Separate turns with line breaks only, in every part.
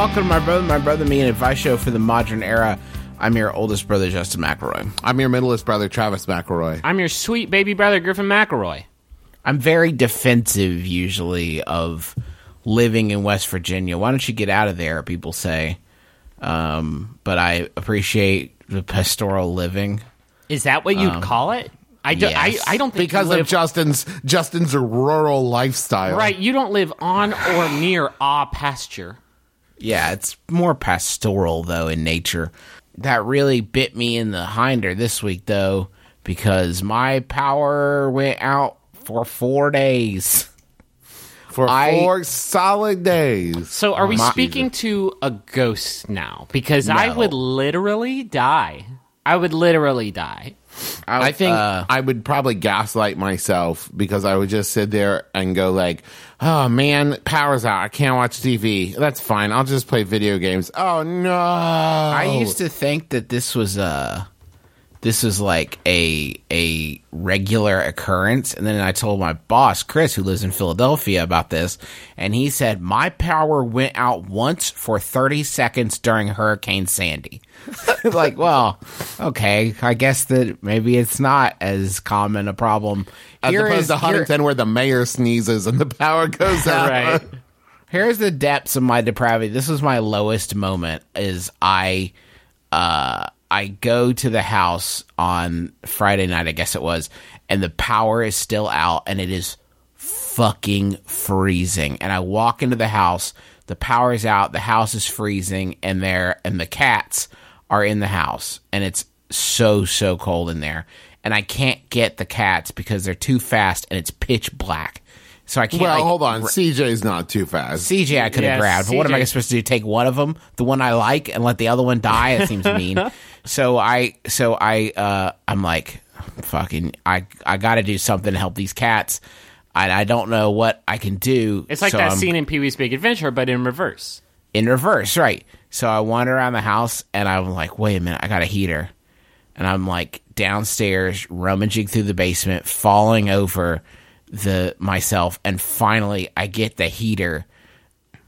Welcome to my brother, my brother, me, an advice show for the modern era. I'm your oldest brother, Justin McElroy.
I'm your middleest brother, Travis McElroy.
I'm your sweet baby brother, Griffin McElroy.
I'm very defensive usually of living in West Virginia. Why don't you get out of there? People say, um, but I appreciate the pastoral living.
Is that what you'd call it? I, do,
yes.
I, I don't think
Because
live,
of Justin's Justin's rural lifestyle.
right. You don't live on or near a pasture.
Yeah, it's more pastoral though in nature. That really bit me in the hinder this week though, because my power went out for four days.
For
I-
four solid days.
So, are we
My-
speaking to a ghost now? Because I would literally die. I would literally die.
I think
uh,
I would probably gaslight myself because I would just sit there and go like, "Oh man, power's out. I can't watch TV. That's fine. I'll just play video games." Oh no!
I
I
used to think that this was a this was like a a regular occurrence and then I told my boss Chris who lives in Philadelphia about this and he said my power went out once for 30 seconds during Hurricane Sandy. like, well, okay, I guess that maybe it's not as common a problem.
as
Here
opposed
is-
to
here-
Huntington, where the mayor sneezes and the power goes out.
Right.
here's the depths of my depravity. This was my lowest moment. Is I, uh, I go to the house on Friday night, I guess it was, and the power is still out, and it is fucking freezing. And I walk into the house, the power is out, the house is freezing, and there and the cats are in the house, and it's so so cold in there, and I can't get the cats because they're too fast, and it's pitch black. So I can't.
Well,
like,
hold on. CJ's not too fast.
CJ I could have
Yes,
grabbed. But what am I supposed to do? Take one of them, the one I like, and let the other one die? It seems mean. So I, so I, uh, I'm like, fucking, I, I got to do something to help these cats. I, I don't know what I can do.
It's like
so
that
I'm
scene in Pee Wee's Big Adventure, but in reverse.
in reverse, right? So I wander around the house, and I'm like, wait a minute, I got a heater, and I'm like downstairs, rummaging through the basement, falling over the myself, and finally I get the heater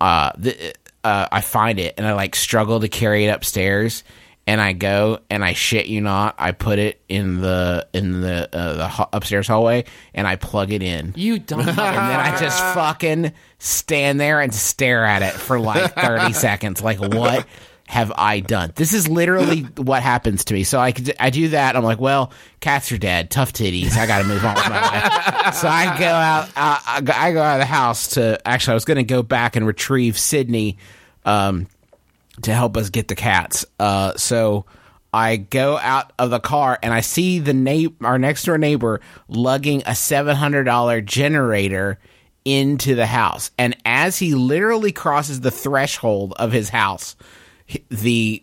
uh, the, uh, I find it and I like struggle to carry it upstairs. And I go and I shit you not, I put it in the in the uh, the ho- upstairs hallway and I plug it in.
You dumb
And then I just fucking stand there and stare at it for like 30 seconds. Like, what have I done? This is literally what happens to me. So I, I do that. I'm like, well, cats are dead. Tough titties. I got to move on with my life. So I go out, uh, I go- I go out of the house to, actually, I was going to go back and retrieve Sydney um, to help us get the cats. Uh, so I go out of the car and I see the na- our next door neighbor lugging a seven hundred dollar generator into the house, and as he literally crosses the threshold of his house, the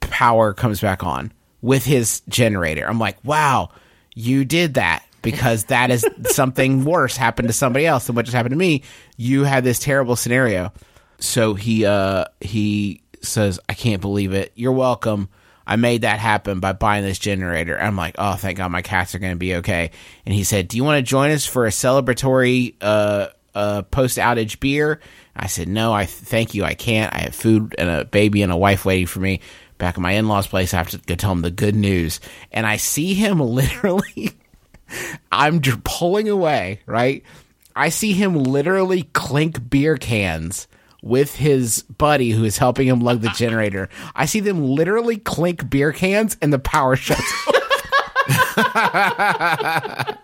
power comes back on with his generator. I'm like, wow, you did that because that is something worse happened to somebody else than what just happened to me. You had this terrible scenario. So he uh he says, I can't believe it. You're welcome. I made that happen by buying this generator. I'm like, oh, thank God my cats are going to be okay. And he said, do you want to join us for a celebratory uh, uh, post outage beer? I said, no, I thank you. I can't. I have food and a baby and a wife waiting for me back at my in law's place. I have to go tell him the good news. And I see him literally, I'm dr- pulling away, right? I see him literally clink beer cans with his buddy who is helping him lug the generator. I see them literally clink beer cans and the power shuts off.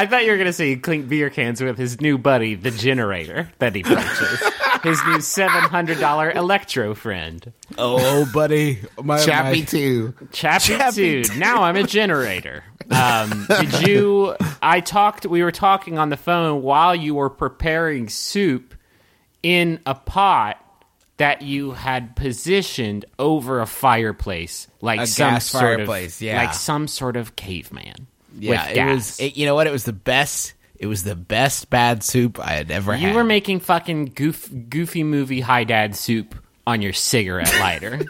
I thought you were going to say clink beer cans with his new buddy, the generator that he purchased. his new seven hundred dollar Electro friend.
Oh, buddy, my,
Chappie too.
Chappy,
Chappy
dude. Now I'm a generator. Um, did you? I talked. We were talking on the phone while you were preparing soup in a pot that you had positioned over a fireplace, like
A
some
gas
sort
fireplace,
of,
yeah.
like some sort of caveman.
Yeah, it
gas.
was. It, you know what? It was the best. It was the best bad soup I had ever
you
had.
were making fucking goof, goofy movie high dad soup on your cigarette lighter.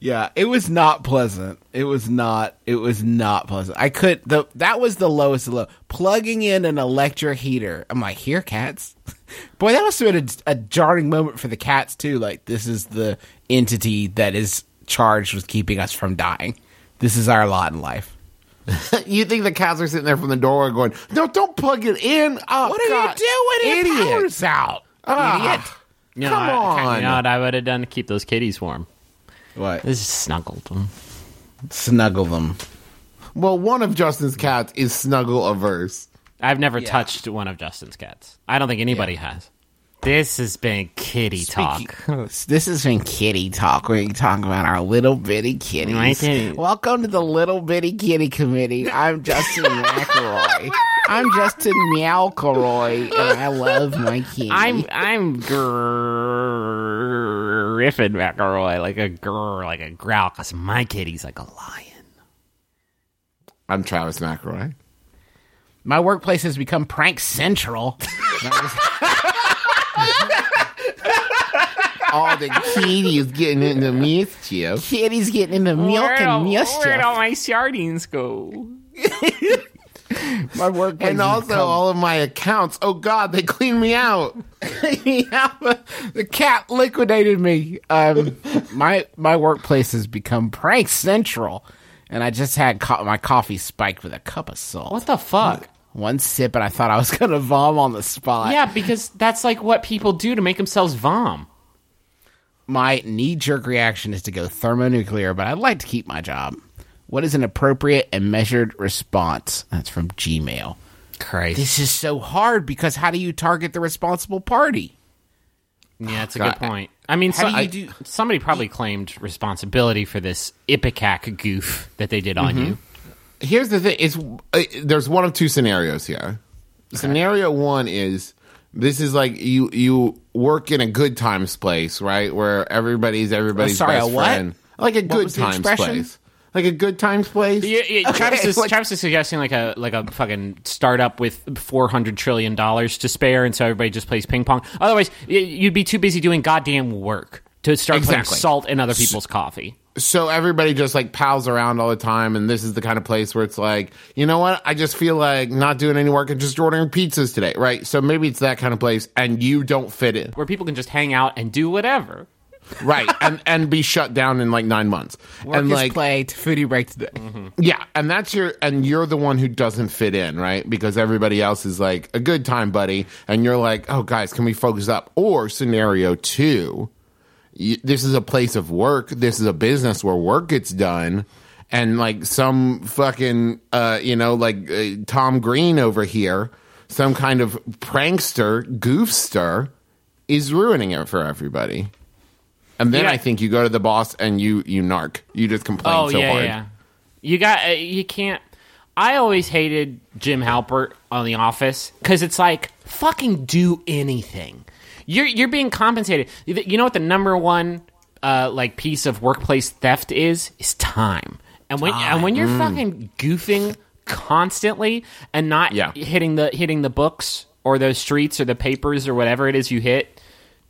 Yeah, it was not pleasant. It was not. It was not pleasant. I could. The that was the lowest low. Plugging in an electric heater. I'm like, here, cats. Boy, that must have been a, a jarring moment for the cats too. Like, this is the entity that is charged with keeping us from dying. This is our lot in life.
You think the cats are sitting there from the door going, "No, don't plug it in." Oh,
What are
God,
you doing? It powers out.
Ah,
Idiot.
You know,
Come
I-
on.
You know what I would have done to keep those kitties warm?
What?
Just snuggled them.
Snuggle them.
Well, one of Justin's cats is snuggle averse.
I've never touched one of Justin's cats. I don't think anybody has. This has been kitty talk.
This has been kitty talk. We're talking about our little bitty kitties.
My kitty.
Welcome to the little bitty kitty committee. I'm Justin McElroy. I'm Justin Meowcleroy, and I love my kitty.
I'm I'm Griffin McElroy, like a grr, like a growl, because my kitty's like a lion.
I'm Travis McElroy.
my workplace has become prank central.
All the kitties getting into mischief.
Kitty's getting into milk
Where'd
and
all-
mischief.
Where'd all my sardines go?
My workplace
And also
become-
all of my accounts. Oh God, they cleaned me out.
the cat liquidated me. Um, my my workplace has become prank central, and I just had co- my coffee spiked with a cup of salt.
What the fuck?
One sip, and I thought I was gonna vom on the spot.
Yeah, because that's like what people do to make themselves vom.
My knee jerk reaction is to go thermonuclear, but I'd like to keep my job. What is an appropriate and measured response? That's from Gmail.
Christ.
This is so hard because how do you target the responsible party?
Yeah, that's a
God.
good point. I mean,
How
so,
do you
I-
do-
somebody probably claimed responsibility for this Ipecac goof that they did on you.
Here's the thing: is uh, there's one of two scenarios here. Scenario one is this is like you you work in a good times place, right, where everybody's everybody's
sorry,
best
a what?
friend, like a good times place, like a good times place.
Yeah, yeah, Travis, is,
like-
Travis is suggesting like a like a fucking startup with four hundred trillion dollars to spare, and so everybody just plays ping pong. Otherwise, you'd be too busy doing goddamn work to start
Exactly.
putting salt in other people's coffee.
So everybody just like pals around all the time and this is the kind of place where it's like you know what? I just feel like not doing any work and just ordering pizzas today right? So maybe it's that kind of place and you don't fit in.
Where people can just hang out and do whatever.
right and and be shut down in like nine months.
Work
and like
play to foodie break today. Mm-hmm.
yeah and that's your and you're the one who doesn't fit in right? Because everybody else is like a good time buddy and you're like oh guys can we focus up? Or scenario two you, this is a place of work this is a business where work gets done and like some fucking uh you know like uh, tom green over here some kind of prankster goofster is ruining it for everybody and then
Yeah.
i think you go to the boss and you you narc you just complain
Oh
so
yeah,
hard
yeah. You got uh, you can't. I always hated Jim Halpert on The Office because it's like fucking do anything. You're you're being compensated. You know what the number one uh, like piece of workplace theft is? Is time. And when and when you're fucking goofing constantly and not
Yeah.
hitting the hitting the books or those streets or the papers or whatever it is you hit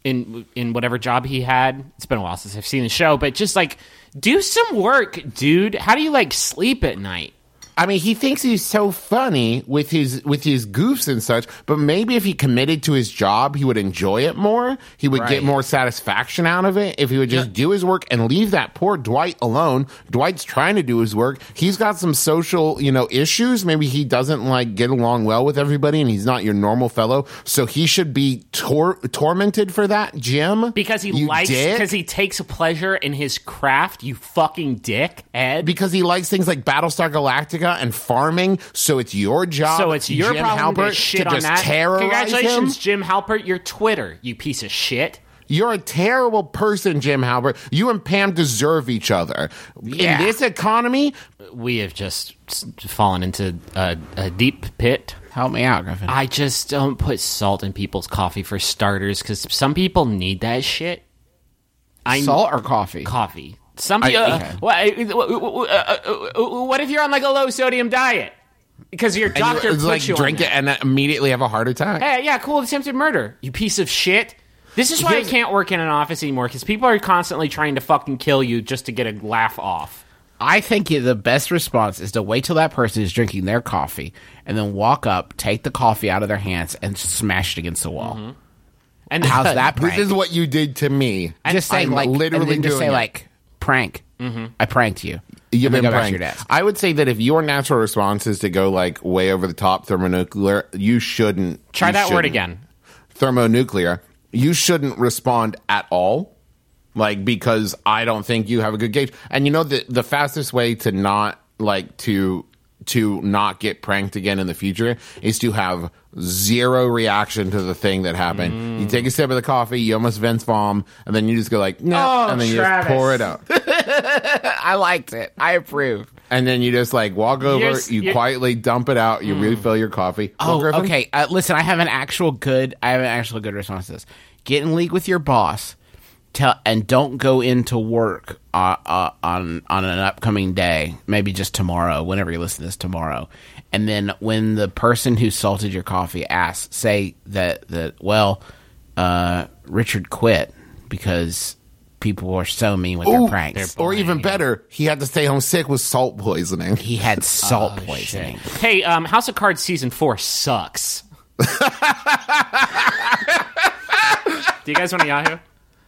in in whatever job he had. It's been a while since I've seen the show, but just like do some work, dude. How do you like sleep at night?
I mean, he thinks he's so funny with his with his goofs and such, but maybe if he committed to his job, he would enjoy it more. He would
Right.
get more satisfaction out of it if he would just do his work and leave that poor Dwight alone. Dwight's trying to do his work. He's got some social, you know, issues. Maybe he doesn't like get along well with everybody and he's not your normal fellow. So he should be tor- tormented for that, Jim.
Because he
You
likes because he takes a pleasure in his craft. You fucking dick, Ed.
because he likes things like Battlestar Galactica Antarctica and farming, so it's your job.
So it's your
Jim
problem
Halpert,
to shit
to
on
just
that.
terrorize
Congratulations,
him?
Jim Halpert. You're Twitter, you piece of shit.
You're a terrible person, Jim Halpert. You and Pam deserve each other.
Yeah.
In this economy,
We have just fallen into a, a deep pit.
Help me out, Griffin.
I just don't put salt in people's coffee for starters because some people need that shit. I
Salt or coffee?
coffee. Some
I-
people.
okay.
Uh, what, uh uh, uh, uh, what if you're on like a low sodium diet because your
and you
doctor
it's
puts
like
you
drink
on
it and then immediately have a heart attack.
Hey, yeah, cool. Attempted murder. You piece of shit. This is why I can't work in an office anymore because people are constantly trying to fucking kill you just to get a laugh off.
I think the best response is to wait till that person is drinking their coffee and then walk up, take the coffee out of their hands, and smash it against the wall. Mm-hmm.
And
How's that prank?
This is what you did to me.
just say
I'm
like
literally
and then just
doing
say
it.
like prank. Mm-hmm. I pranked you.
You've been
go back to your desk.
I would say that if your natural response is to go like way over the top thermonuclear, you shouldn't
Try
you
that word
shouldn't.
again.
Thermonuclear. You shouldn't respond at all. Like because I don't think you have a good gauge. And you know the the fastest way to not like to to not get pranked again in the future is to have zero reaction to the thing that happened.
Mm.
You take a sip of the coffee, you almost vents vom, and then you just go like, no,
Oh,
and then you just pour it out.
I liked it. I approve.
And then you just like walk over,
You're-
you
you're-
quietly dump it out, you refill your coffee.
Oh,
Griffin?
okay. Uh, listen, I have an actual good. I have an actual good response to this. Get in league with your boss, tell, and don't go into work uh, uh, on on an upcoming day. Maybe just tomorrow, whenever you listen to this tomorrow. And then when the person who salted your coffee asks, say that that well, uh, Richard quit because people were so mean with
Ooh,
their pranks.
or even better, he had to stay home sick with salt poisoning.
he had salt poisoning.
Hey, um, House of Cards season four sucks. Do you guys want a Yahoo?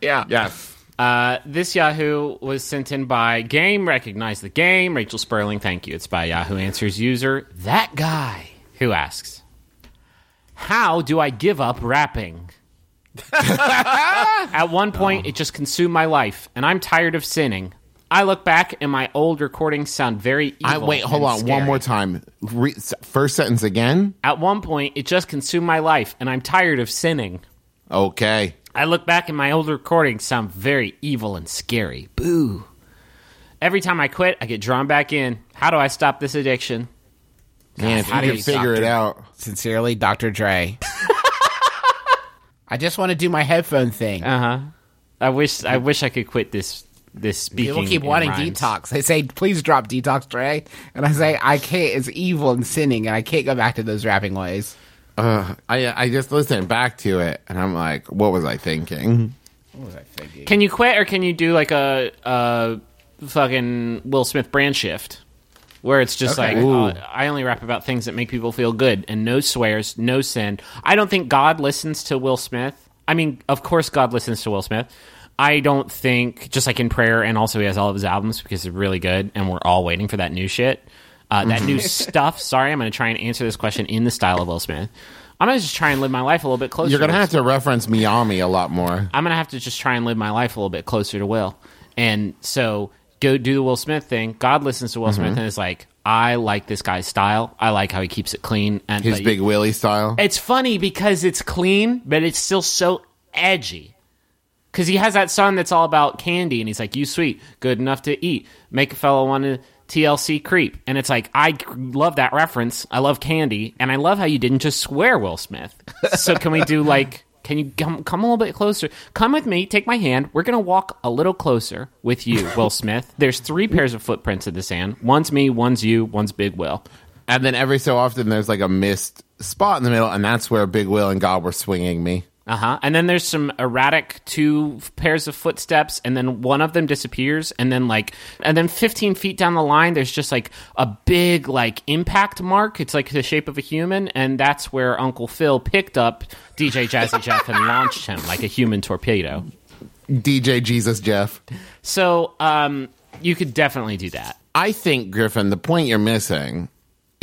Yeah.
Yes.
Uh, this Yahoo was sent in by Game. Recognize the game. Rachel Sperling, thank you. It's by Yahoo Answers user that guy who asks, "How do I give up rapping?" At one point, it just consumed my life, and I'm tired of sinning. I look back, and my old recordings sound very evil.
I wait, hold on, one more time. Re- first sentence again.
At one point, it just consumed my life, and I'm tired of sinning.
Okay.
I look back and my old recordings sound very evil and scary. Boo. Every time I quit, I get drawn back in. How do I stop this addiction?
Man, if
how
you
do
can
you
figure it? out.
Sincerely, Dr. Dre. I just want to do my headphone thing.
Uh huh. I wish I wish I could quit this this speaking.
People keep wanting
rhymes.
detox. They say, "Please drop detox, Dre," and I say, "I can't. It's evil and sinning, and I can't go back to those rapping ways."
Uh, I I just listened back to it, and I'm like, what was I thinking?
What was I thinking?
Can you quit or can you do like a, a fucking Will Smith brand shift? Where it's just
Okay.
like,
Ooh.
uh, I only rap about things that make people feel good and no swears, no sin. I don't think God listens to Will Smith. I mean, of course, God listens to Will Smith. I don't think, just like in prayer, and also he has all of his albums because they're really good, and we're all waiting for that new shit. Uh, that new stuff. Sorry, I'm going to try and answer this question in the style of Will Smith. I'm going to just try and live my life a little bit closer.
You're gonna have to reference Miami a lot more.
I'm gonna have to just try and live my life a little bit closer to Will. And so go do the Will Smith thing. God listens to Will
Mm-hmm.
Smith and is like, I like this guy's style. I like how he keeps it clean. And
His Big Willie style.
It's funny because it's clean, but it's still so edgy. Because he has that song that's all about candy, and he's like, "You sweet, good enough to eat, make a fellow want to TLC creep." And it's like, I love that reference. I love candy, and I love how you didn't just swear Will Smith. so can we do like? Can you come, come a little bit closer? Come with me. Take my hand. We're gonna walk a little closer with you, Will Smith. There's three pairs of footprints in the sand. One's me. One's you. One's Big Will.
And then every so often, there's like a missed spot in the middle, and that's where Big Will and God were swinging me.
Uh huh. And then there's some erratic two pairs of footsteps, and then one of them disappears, and then like, and then 15 feet down the line, there's just like a big like impact mark. It's like the shape of a human, and that's where Uncle Phil picked up DJ Jazzy Jeff and launched him like a human torpedo.
DJ Jesus Jeff.
So, um, you could definitely do that.
I think Griffin, the point you're missing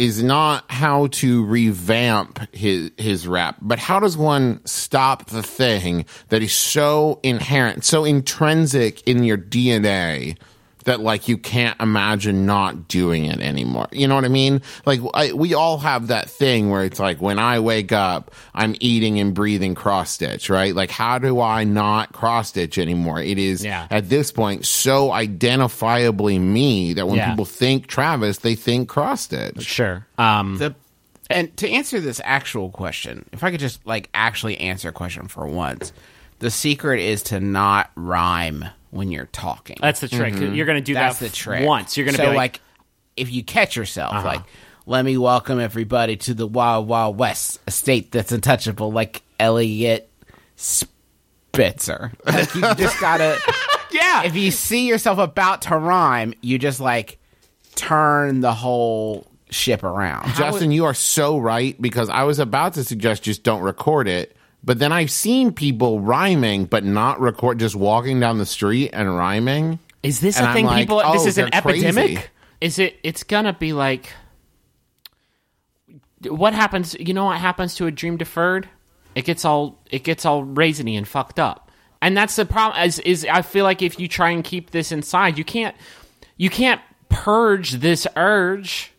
is not how to revamp his his rap, but how does one stop the thing that is so inherent, so intrinsic in your DNA that like you can't imagine not doing it anymore. You know what I mean? Like I, we all have that thing where it's like when I wake up, I'm eating and breathing cross stitch, right? Like how do I not cross stitch anymore? It is
Yeah.
at this point so identifiably me that when
Yeah.
people think Travis, they think cross stitch.
Sure. Um,
the and to answer this actual question, if I could just like actually answer a question for once, the secret is to not rhyme when you're talking.
that's the trick. You're going to do
That's
that
the trick.
once. You're going to
so
be like,
if you catch yourself,
Uh-huh.
like, let me welcome everybody to the Wild Wild West, a state that's untouchable, like Eliot Spitzer. Like you just gotta.
yeah.
if you see yourself about to rhyme, you just like turn the whole ship around.
Justin, you are so right because I was about to suggest just don't record it. But then I've seen people rhyming but not record, just walking down the street and rhyming.
Is this
And
a
I'm
thing
like,
people this
oh,
is an
they're crazy.
epidemic? Is it it's to be like what happens you know what happens to a dream deferred? It gets all it gets all raisiny and fucked up. And that's the problem is is I feel like if you try and keep this inside, you can't you can't purge this urge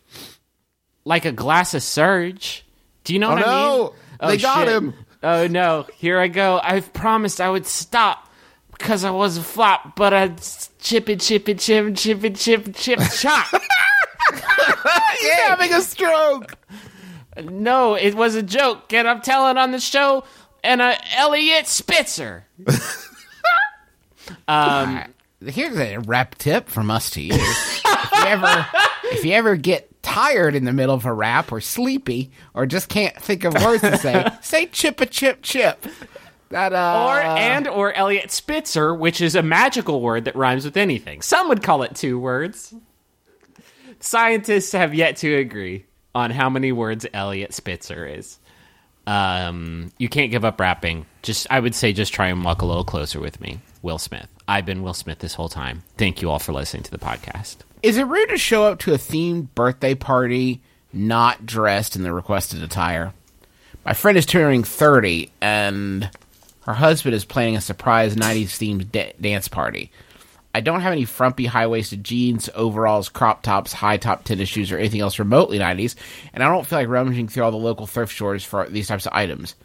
like a glass of surge. Do you know
Oh,
what I mean?
no. Oh, they got him.
Oh no, here I go. I've promised I would stop because I was a flop, but I chip it, chip it, chip chip it, chip chip chop.
He's having a stroke.
no, it was a joke, and I'm telling on the show. And uh, Eliot Spitzer.
Here's a rep tip from us to you. if you ever if you ever get tired in the middle of a rap or sleepy or just can't think of words to say, say chip a chip chip. That uh
Or and or Eliot Spitzer, which is a magical word that rhymes with anything. Some would call it two words. Scientists have yet to agree on how many words Eliot Spitzer is. Um, you can't give up rapping. Just I would say just try and walk a little closer with me, Will Smith. I've been Will Smith this whole time. Thank you all for listening to the podcast.
Is it rude to show up to a themed birthday party not dressed in the requested attire? My friend is turning 30 and her husband is planning a surprise 90s themed da- dance party. I don't have any frumpy high waisted jeans, overalls, crop tops, high top tennis shoes, or anything else remotely 90s, and I don't feel like rummaging through all the local thrift stores for these types of items.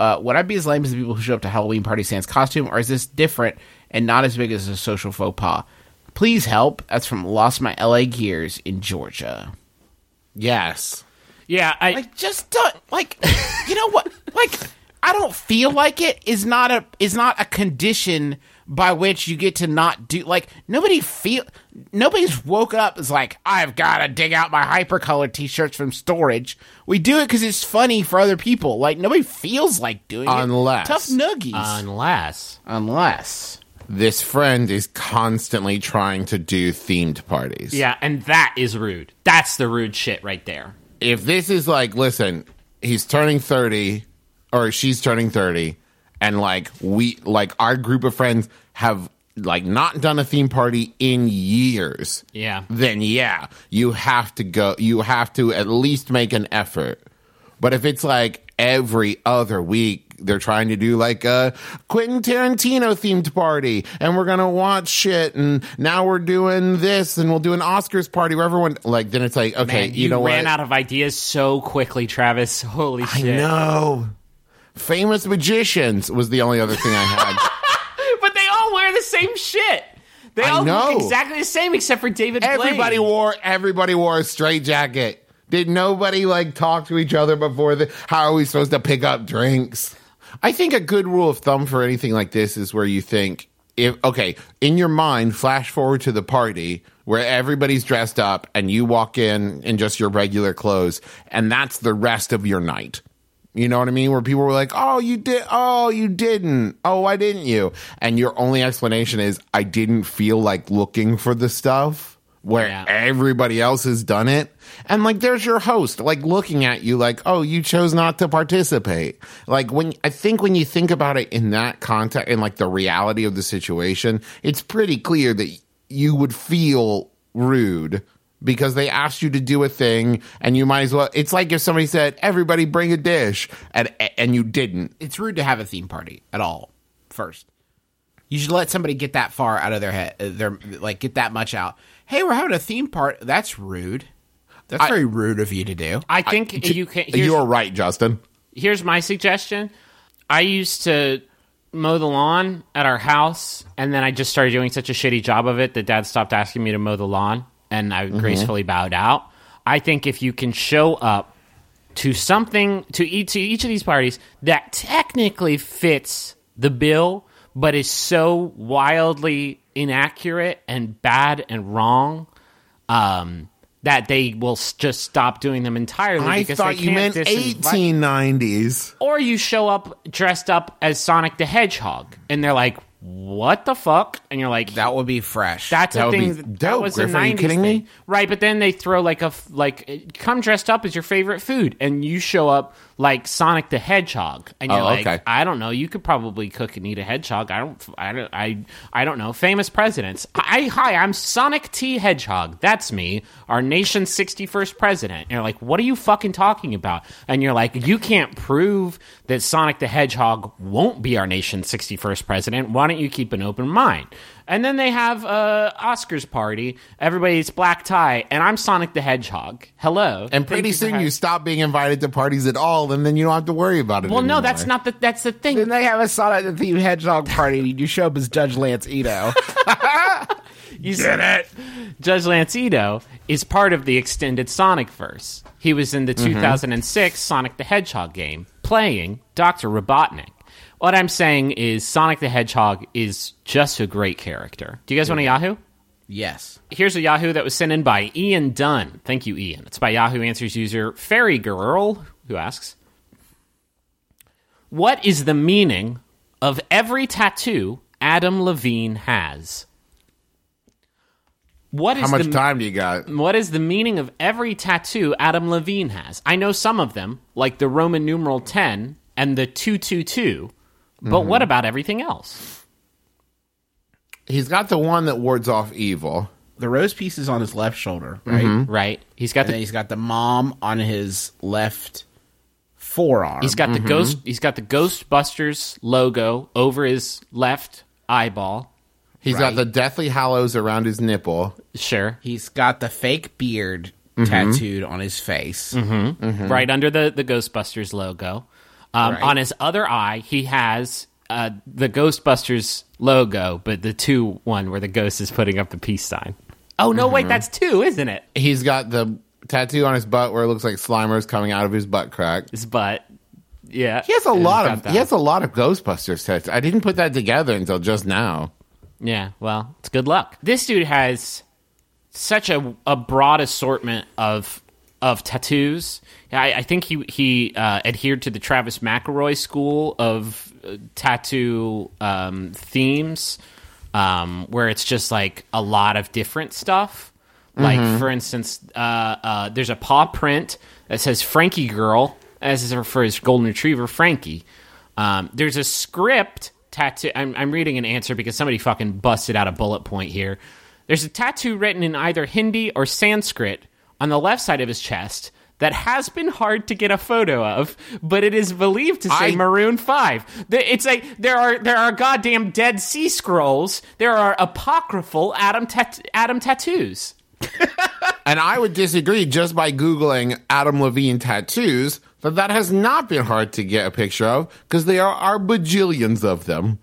Uh, would I be as lame as the people who show up to Halloween party sans costume, or is this different and not as big as a social faux pas? Please help. That's from Lost My LA Gears in Georgia.
Yes.
Yeah, I
Like, just don't like. You know what? Like, I don't feel like it is not a is not a condition by which you get to not do. Like, nobody feel nobody's woke up is like I've got to dig out my hypercolor t-shirts from storage. We do it because it's funny for other people. Like, nobody feels like doing
Unless-
it. Unless tough nuggies.
unless
Unless
This friend is constantly trying to do themed parties.
yeah, and that is rude. That's the rude shit right there.
if this is like, listen, he's turning 30 or she's turning 30 and like we like our group of friends have like not done a theme party in years.
Yeah.
Then yeah, you have to go you have to at least make an effort. But if it's like every other week they're trying to do like a Quentin Tarantino themed party and we're gonna watch shit and now we're doing this and we'll do an Oscars party where everyone like then it's like okay
Man,
you, know we
ran
what
out of ideas so quickly, Travis. Holy
I
shit!
know. Famous magicians was the only other thing I had.
But they all wear the same shit. They
I
all
know.
look exactly the same except for David.
everybody
Blaine.
wore everybody wore a straight jacket. Did nobody like talk to each other before the how are we supposed to pick up drinks? I think a good rule of thumb for anything like this is where you think if okay, in your mind, flash forward to the party where everybody's dressed up and you walk in in just your regular clothes, and that's the rest of your night. You know what I mean? Where people were like, "Oh, you did. Oh, you didn't. Oh, why didn't you?" And your only explanation is, "I didn't feel like looking for the stuff where
Yeah.
everybody else has done it." And like, there's your host, like looking at you, like, "Oh, you chose not to participate." Like when I think when you think about it in that context, in like the reality of the situation, it's pretty clear that you would feel rude because they asked you to do a thing and you might as well it's like if somebody said everybody bring a dish and and you didn't
it's rude to have a theme party at all. First, You should let somebody get that far out of their head. Their like get that much out. Hey, we're having a theme part. That's rude. That's very rude of you to do.
I think you can.
You're right, Justin.
here's my suggestion. I used to mow the lawn at our house, and then I just started doing such a shitty job of it that Dad stopped asking me to mow the lawn, and I mm-hmm. gracefully bowed out. I think if you can show up to something to each to each of these parties that technically fits the bill, but is so wildly inaccurate and bad and wrong. Um, that they will just stop doing them entirely.
I
because
thought
they
you meant 1890s.
or you show up dressed up as Sonic the Hedgehog, and they're like, "What the fuck?" And you're like,
That would be fresh.
"That's
that
a thing.
be
that
dope,
was
Griff,
a
are you
90s
kidding me?
thing. right?" But then they throw like a like, come dressed up as your favorite food, and you show up like Sonic the Hedgehog, and you're
Oh,
like,
okay.
"I don't know. You could probably cook and eat a hedgehog. I don't. I don't. I. I don't know. Famous presidents. I hi. I'm Sonic T Hedgehog. That's me. Our nation's 61st president." And you're like, "What are you fucking talking about?" And you're like, "You can't prove that Sonic the Hedgehog won't be our nation's 61st president. Why don't you keep an open mind?" And then they have a Oscars party. Everybody's black tie, and I'm Sonic the Hedgehog. Hello.
And pretty
you
soon
having-
you stop being invited to parties at all, and then you don't have to worry about it.
Well, no, that's not the. That's the thing.
then they have a Sonic the Theme Hedgehog party. and You show up as Judge Lance Ito.
You get it. Judge Lance Ito is part of the extended Sonic verse. He was in the mm-hmm. 2006 Sonic the Hedgehog game playing Dr. Robotnik. What I'm saying is Sonic the Hedgehog is just a great character. Do you guys want a Yahoo?
yes.
Here's a Yahoo that was sent in by Ian Dunn. Thank you, Ian. It's by Yahoo Answers user Fairy Girl, who asks What is the meaning of every tattoo Adam Levine has? What is
How much
the,
time do you got?
What is the meaning of every tattoo Adam Levine has? I know some of them, like the Roman numeral 10 and the 222, but
Mm-hmm.
what about everything else?
He's got the one that wards off evil.
The rose piece is on his left shoulder, right?
Right? He's got
And then
the
he's got the mom on his left forearm.
He's got
Mm-hmm.
the ghost. He's got the Ghostbusters logo over his left eyeball.
He's
Right.
got the Deathly Hallows around his nipple.
Sure,
He's got the fake beard tattooed on his face.
right under the the Ghostbusters logo. Um,
Right.
On his other eye, he has uh, the Ghostbusters logo, but the two one where the ghost is putting up the peace sign. Oh no!
Mm-hmm.
Wait, that's two, isn't it?
He's got the tattoo on his butt where it looks like Slimer's coming out of his butt crack.
His butt. Yeah,
He has a
He's
lot of
that.
he has a lot of Ghostbusters tattoos. I didn't put that together until just now.
Yeah, well, it's good luck. This dude has such a, a broad assortment of of tattoos. I, I think he he uh, adhered to the Travis McElroy school of uh, tattoo um, themes, um, where it's just like a lot of different stuff. Like for instance, uh, uh, there's a paw print that says "Frankie Girl" as is for his golden retriever Frankie. Um, there's a script tattoo. I'm, I'm reading an answer because somebody fucking busted out a bullet point here. There's a tattoo written in either Hindi or Sanskrit on the left side of his chest that has been hard to get a photo of, but it is believed to say
I-
Maroon Five. It's a there are there are goddamn Dead Sea Scrolls. There are apocryphal Adam tat- Adam tattoos.
And I would disagree just by Googling Adam Levine tattoos that that has not been hard to get a picture of because there are bajillions of them.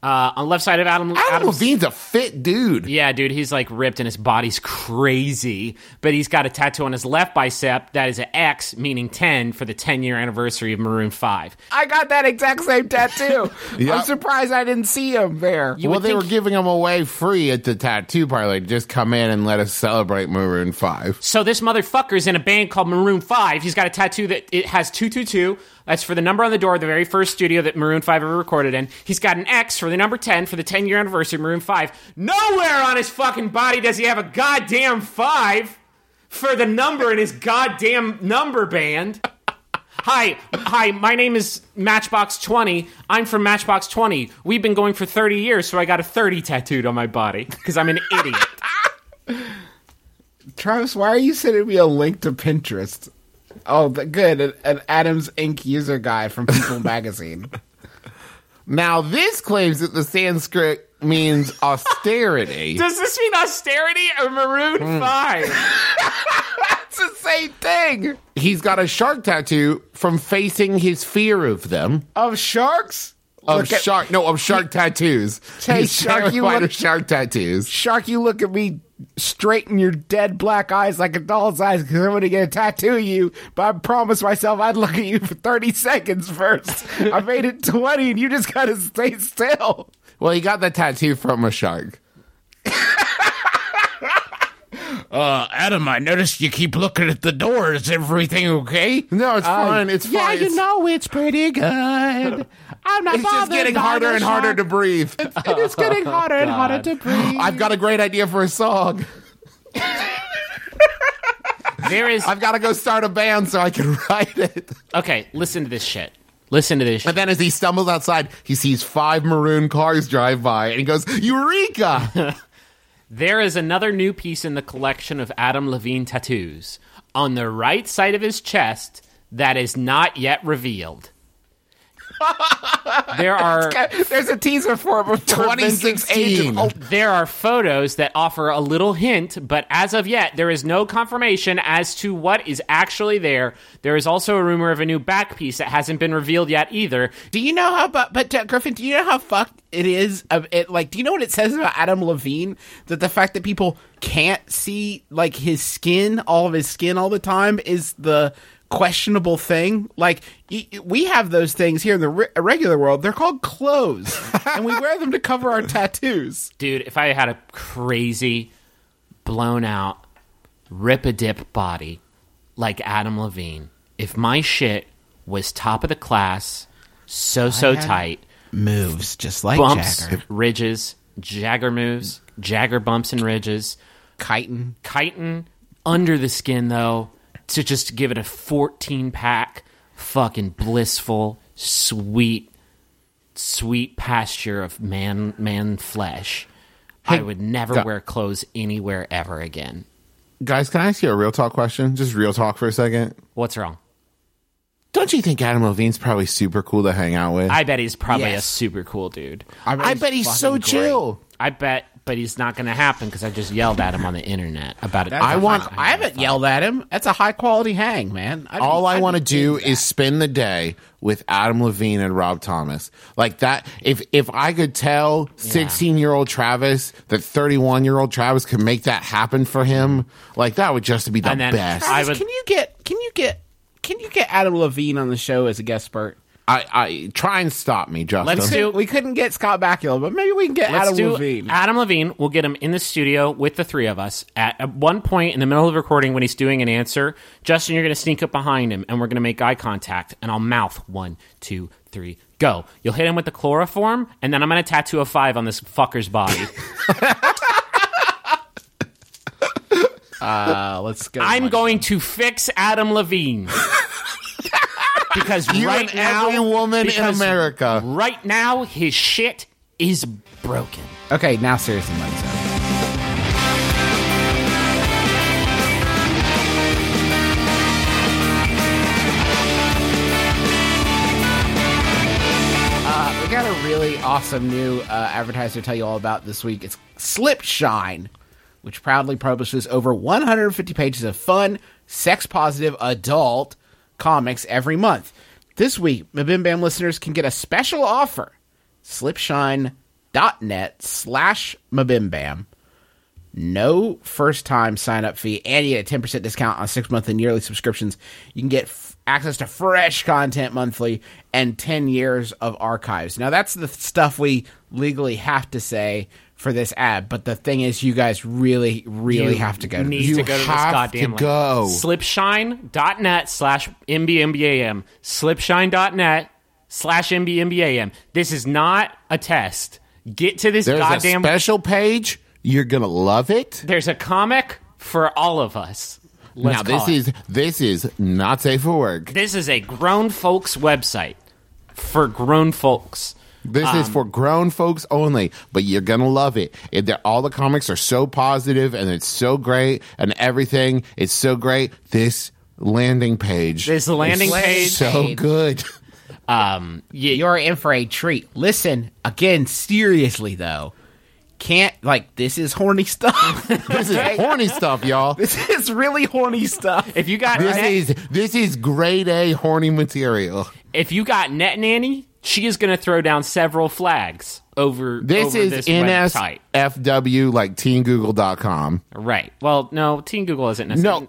Uh, on the left side of Adam,
Adam
Adam's-
Levine's a fit dude.
Yeah, dude, he's like ripped and his body's crazy. But he's got a tattoo on his left bicep that is an X, meaning 10, for the 10 year anniversary of Maroon 5.
I got that exact same tattoo.
Yeah.
I'm surprised I didn't see him there.
You
well, they
think-
were giving them away free at the tattoo parlor. Just come in and let us celebrate Maroon 5.
So this motherfucker's in a band called Maroon 5. He's got a tattoo that it has 222. That's for the number on the door the very first studio that Maroon 5 ever recorded in. He's got an X for the number 10 for the 10 year anniversary of Maroon 5. Nowhere on his fucking body does he have a goddamn 5 for the number in his goddamn number band. Hi, hi, my name is Matchbox 20. I'm from Matchbox 20. We've been going for 30 years, so I got a 30 tattooed on my body because I'm an idiot.
Travis, why are you sending me a link to Pinterest? Oh, good. An, an Adams Inc. user guide from People Magazine.
Now this claims that the Sanskrit means austerity.
Does this mean austerity or Maroon
Hmm.
5?
It's the same thing. He's got a shark tattoo from facing his fear of them.
Of sharks?
Of
Look at-
shark, no, of shark tattoos.
Hey,
He's
Shark, you look-
of shark tattoos.
Shark, you look at me straight in your dead black eyes like a doll's eyes because I'm going to get a tattoo of you. But I promised myself I'd look at you for 30 seconds first. I made it 20 and you just got to stay still.
Well, he got the tattoo from a shark.
Uh, Adam, I noticed you keep looking at the door. Is everything okay?
No, it's fine. It's
yeah,
fine.
Yeah, you
It's-
know it's pretty good. I'm not
It's just getting oh, harder and harder to breathe.
It is getting harder and harder to breathe.
I've got a great idea for a song.
There is.
I've got to go start a band so I can write it.
Okay, listen to this shit. Listen to this shit.
And then as he stumbles outside, he sees five maroon cars drive by and he goes, Eureka!
There is another new piece in the collection of Adam Levine tattoos on the right side of his chest that is not yet revealed. There are
There's a teaser for before
2016.
there are photos that offer a little hint, but as of yet, there is no confirmation as to what is actually there. There is also a rumor of a new back piece that hasn't been revealed yet either.
Do you know how? But, but uh, Griffin, do you know how fucked it is? Of it, like, do you know what it says about Adam Levine? That the fact that people can't see like his skin, all of his skin, all the time, is the questionable thing. Like, y- we have those things here in the re- regular world. They're called clothes, and we wear them to cover our tattoos.
Dude, if I had a crazy, blown out, rip a dip body like Adam Levine, if my shit was top of the class, so, so tight,
Moves just like
bumps,
Jagger,
ridges, Jagger moves, Jagger bumps and ridges,
chitin.
chitin under the skin though to just give it a 14 pack fucking blissful sweet sweet pasture of man man flesh i would never
Duh.
wear clothes anywhere ever again
Guys, can I ask you a real talk question? Just real talk for a second.
what's wrong
Don't you think Adam Levine's probably super cool to hang out with?
i bet he's probably
Yes.
a super cool dude
I bet he's so
great.
chill.
i bet but he's not gonna happen because i just yelled at him on the internet about it
That's
I
a
want.
I haven't yelled at him. That's a high quality hang, man. I'd
All I
I'd
want to do
into
is spend the day with Adam Levine and Rob Thomas. Like that if if I could tell 16-year-old Travis that 31-year-old Travis could make that happen for him, like that would just be the
And then
best.
I
Travis,
would-
Can you get? Can you get? Can you get Adam Levine on the show as a guest spurt?
I, I try and stop me, Justin.
Let's do-
We couldn't get Scott Bakula, but maybe we can get Adam
do
Levine.
Adam Levine. We'll get him in the studio with the three of us. At, at one point in the middle of the recording, when he's doing an answer, Justin, you're going to sneak up behind him, and we're going to make eye contact, and I'll mouth one, two, three, go. You'll hit him with the chloroform, and then I'm going to tattoo a five on this fucker's body.
Uh, let's go.
I'm going to fix Adam Levine. because
You
right
and
now,
every woman in America.
right now, his shit is broken.
Okay, now seriously, Mike. so- Uh, we got a really awesome new uh, advertiser to tell you all about this week. It's Slipshine, which proudly publishes over 150 pages of fun, sex positive adult comics every month. This week, Mabim Bam listeners can get a special offer. Slipshine.net slash Mabimbam. No first time sign up fee, and you get a 10% discount on six month and yearly subscriptions. You can get access to fresh content monthly and 10 years of archives. Now, that's the stuff we legally have to say for this ad, but the thing is, you guys really, really
You
have to go to
need.
You
to go to this goddamn
to go.
Slipshine.net slash MBMBAM. Slipshine.net slash MBMBAM. This is not a test. Get to this
There's
goddamn.
a special page. You're gonna love it.
There's a comic for all of us.
Now this is this is not safe for work.
This is a grown folks website for grown folks.
This is for grown folks only, but you're gonna love it. It- all the comics are so positive and it's so great, and everything is so great. This landing page,
This landing
is
page-
so good.
Um, you,
You're in for a treat. Listen, again, seriously though. Can't like this is horny stuff.
This is horny stuff, y'all.
this is really horny stuff.
if you got
This
net,
is this is grade A horny material.
if you got net nanny, she is going to throw down several flags over
This
over
is
this website.
NSFW like teengoogle.com.
Right. Well, no, Teen Google isn't necessarily.
No.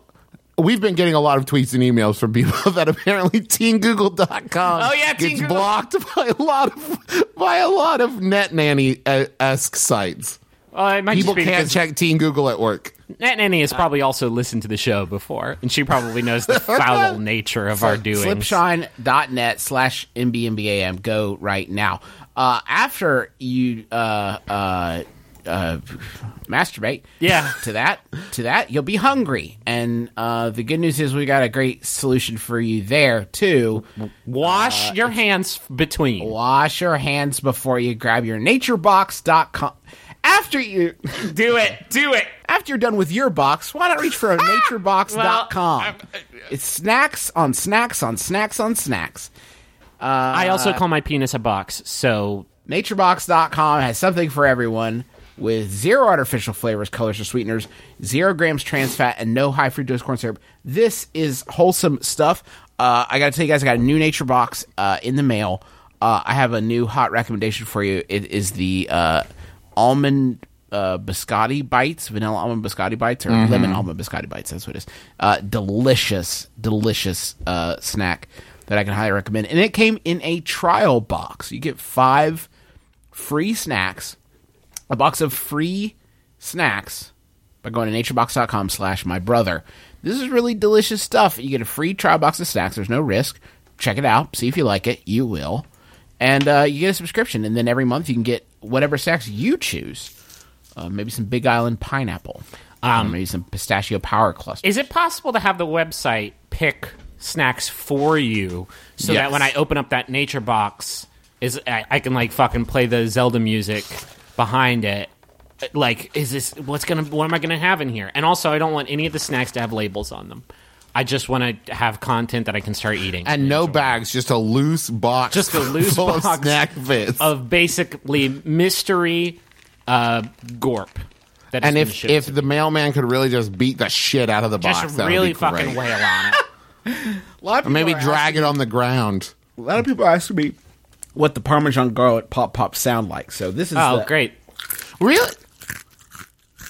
We've been getting a lot of tweets and emails from people that apparently teengoogle.com
Oh, yeah, Teen
gets
Google.
blocked by a lot of by a lot of net nanny esque sites.
Well, it might
People
just be
can't check Teen Google at work.
Net Nanny has probably also listened to the show before, and she probably knows the foul nature of our doings.
Slipshine.net slash MBMBAM. Go right now. Uh, after you uh, uh, uh, masturbate
Yeah.
to that, to that, you'll be hungry. And uh, the good news is we got a great solution for you there, too.
Wash your hands between.
Wash your hands before you grab your naturebox.com. After you
Do it. Do it.
after you're done with your box, why not reach for a naturebox.com?
Well,
it's snacks on snacks on snacks on snacks.
I also call my penis a box, so
Naturebox.com has something for everyone with zero artificial flavors, colors, or sweeteners, zero grams trans fat, and no high fructose corn syrup. This is wholesome stuff. Uh, I got to tell you guys, I got a new Nature Box uh, in the mail. Uh, I have a new hot recommendation for you. It is the uh, almond uh, biscotti bites, vanilla almond biscotti bites, or lemon almond biscotti bites. That's what it is. Uh, delicious, delicious uh, snack that I can highly recommend. And it came in a trial box. You get five free snacks, a box of free snacks by going to naturebox.com slash my brother. This is really delicious stuff. You get a free trial box of snacks. There's no risk. Check it out. See if you like it. You will. And uh, you get a subscription. And then every month you can get whatever snacks you choose. Uh, maybe some Big Island pineapple. Um, maybe some pistachio power cluster.
is it possible to have the website pick snacks for you so
Yes.
that when I open up that nature box, is I, I can like fucking play the Zelda music behind it? Like, is this what's gonna? What am I gonna have in here? And also, I don't want any of the snacks to have labels on them. I just want to have content that I can start eating.
And no bags, just a loose box.
Just a loose
full of
box
snack bits.
of basically mystery uh, gorp. That
and if if the mailman could really just beat the shit out of the
me.
box,
just
that would
really
be great.
fucking wail on it.
A lot of
Or maybe
people are
drag it on the ground.
A lot of people ask me what the Parmesan garlic pop pop sound like. So this is
Oh,
the-
great!
Really?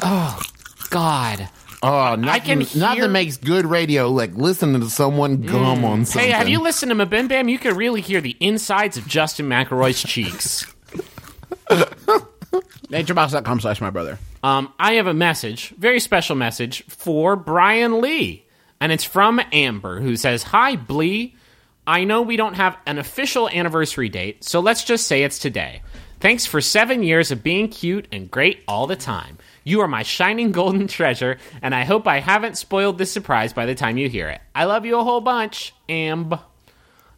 Oh God.
Oh, nothing,
can
nothing makes good radio like listening to someone gum on something.
Hey, have you listened to Mabim Bam? You can really hear the insides of Justin McElroy's cheeks.
naturebox.com slash my brother.
Um, I have a message, very special message for Brian Lee, and it's from Amber, who says, "Hi, Blee. I know we don't have an official anniversary date, so let's just say it's today. Thanks for seven years of being cute and great all the time. You are my shining golden treasure, and I hope I haven't spoiled this surprise by the time you hear it. I love you a whole bunch, Amb."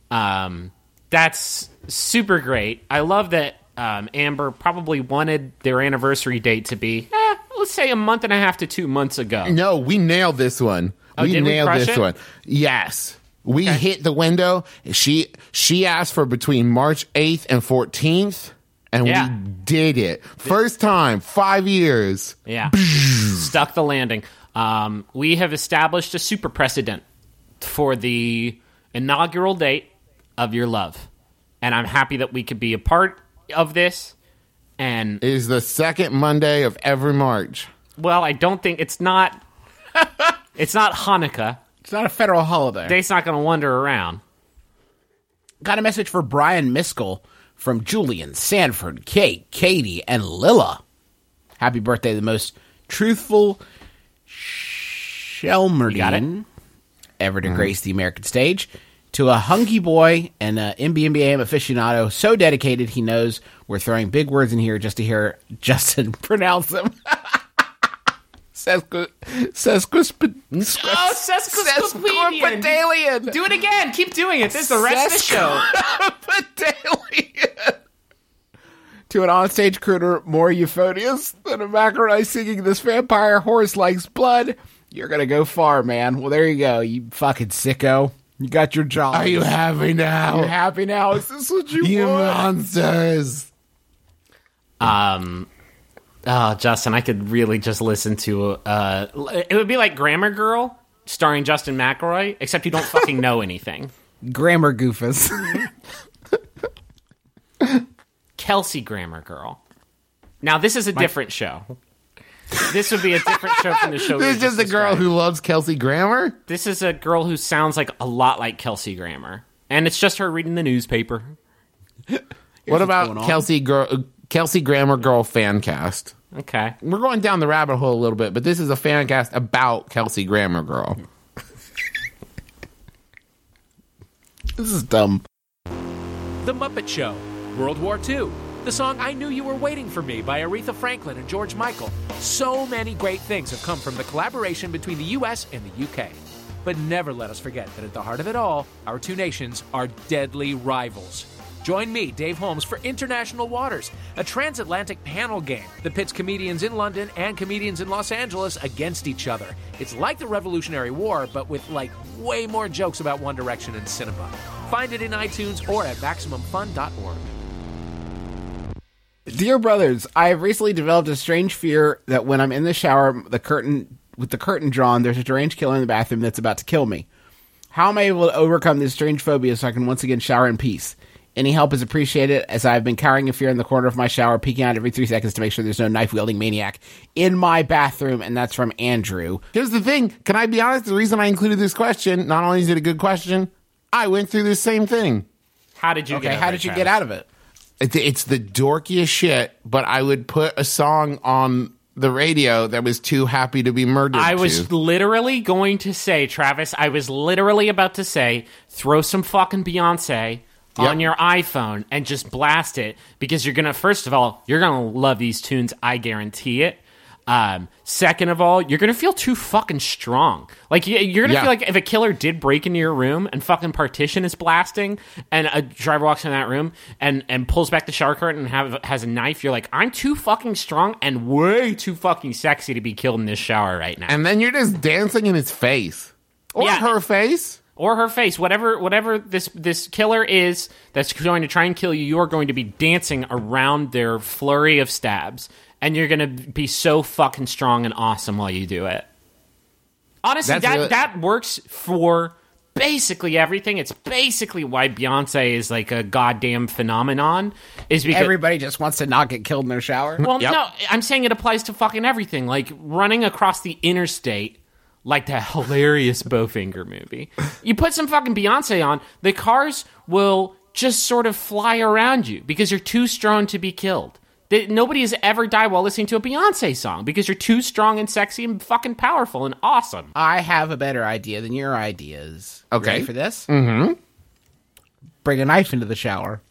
Um, that's super great. I love that um, Amber probably wanted their anniversary date to be, eh, let's say a month and a half to two months ago.
No, we nailed this one.
Oh,
we
did we
nailed this
it?
one. Yes. We hit the window. She she asked for between March 8th and 14th and
Yeah.
we did it. First time, 5 years.
Yeah. Stuck the landing. Um, we have established a super precedent for the inaugural date of your love. And I'm happy that we could be a part of this. And,
It is the second Monday of every March.
well, I don't think it's not. it's not Hanukkah.
It's not a federal holiday.
Date's not going to wander around.
Got a message for Brian Miskell from Julian, Sanford, Kate, Katie, and Lilla. Happy birthday, the most truthful Shelmerdine ever to mm-hmm. grace the American stage. To a hunky boy and an MBMBAM aficionado so dedicated he knows we're throwing big words in here just to hear Justin pronounce them. Sesqu- sesquisp-
Oh, sesquipedalian.
sesquipedalian.
Do it again. Keep doing it. This is the rest of the show.
To an onstage crooner more euphonious than a macaroni singing this vampire horse likes blood, you're gonna go far, man. Well, there you go, you fucking sicko. You got your job.
Are you happy now?
You happy now? Is this what you,
You
want?
monsters.
Um, oh, Justin, I could really just listen to. Uh, it would be like Grammar Girl, starring Justin McElroy, except you don't fucking know anything.
Grammar goofus.
Kelsey Grammar Girl. Now this is a different show. This would be a different show from the show.
This is just a girl who loves Kelsey Grammer.
This is a girl who sounds like a lot like Kelsey Grammer, and it's just her reading the newspaper.
What about. Kelsey girl, Kelsey Grammer girl fan cast?
Okay.
We're going down the rabbit hole a little bit, but this is a fan cast about Kelsey Grammer girl.
this is dumb.
The Muppet Show, World War II, the song I Knew You Were Waiting for Me by Aretha Franklin and George Michael. So many great things have come from the collaboration between the US and the UK. But never let us forget that at the heart of it all, our two nations are deadly rivals. Join me, Dave Holmes, for International Waters, a transatlantic panel game that pits comedians in London and comedians in Los Angeles against each other. It's like the Revolutionary War, but with like way more jokes about One Direction and cinema. Find it in iTunes or at MaximumFun.org.
Dear brothers, I have recently developed a strange fear that when I'm in the shower, the curtain with the curtain drawn, there's a deranged killer in the bathroom that's about to kill me. How am I able to overcome this strange phobia so I can once again shower in peace? Any help is appreciated, as I've been carrying a fear in the corner of my shower, peeking out every three seconds to make sure there's no knife wielding maniac in my bathroom, and that's from Andrew.
Here's the thing. Can I be honest? The reason I included this question, not only is it a good question, I went through this same thing.
How did you
Okay,
get?
how
over
did you get out of it?
It's, it's the dorkiest shit, but I would put a song on the radio that was too happy to be murdered.
I
to.
was literally going to say, Travis, I was literally about to say, throw some fucking Beyonce on your iPhone and just blast it because you're gonna, first of all, you're gonna love these tunes. I guarantee it. Um, second of all, you're gonna feel too fucking strong. Like you- you're gonna
Yeah.
feel like if a killer did break into your room and fucking partition is blasting, and a driver walks in that room and and pulls back the shower curtain and have has a knife, you're like, I'm too fucking strong and way too fucking sexy to be killed in this shower right now.
and then you're just dancing in his face or
Yeah.
her face.
Or her face, whatever whatever this this killer is that's going to try and kill you, you are going to be dancing around their flurry of stabs, and you're going to be so fucking strong and awesome while you do it. Honestly,
That's
that
really-
that works for basically everything. It's basically why Beyonce is like a goddamn phenomenon. Is because
Everybody just wants to not get killed in their shower.
well,
Yep.
no, I'm saying it applies to fucking everything. Like running across the interstate, like that hilarious Bowfinger movie. You put some fucking Beyonce on, the cars will just sort of fly around you because you're too strong to be killed. They, nobody has ever died while listening to a Beyonce song because you're too strong and sexy and fucking powerful and awesome.
I have a better idea than your ideas.
Okay.
ready for this? Mm-hmm. Bring a knife into the shower.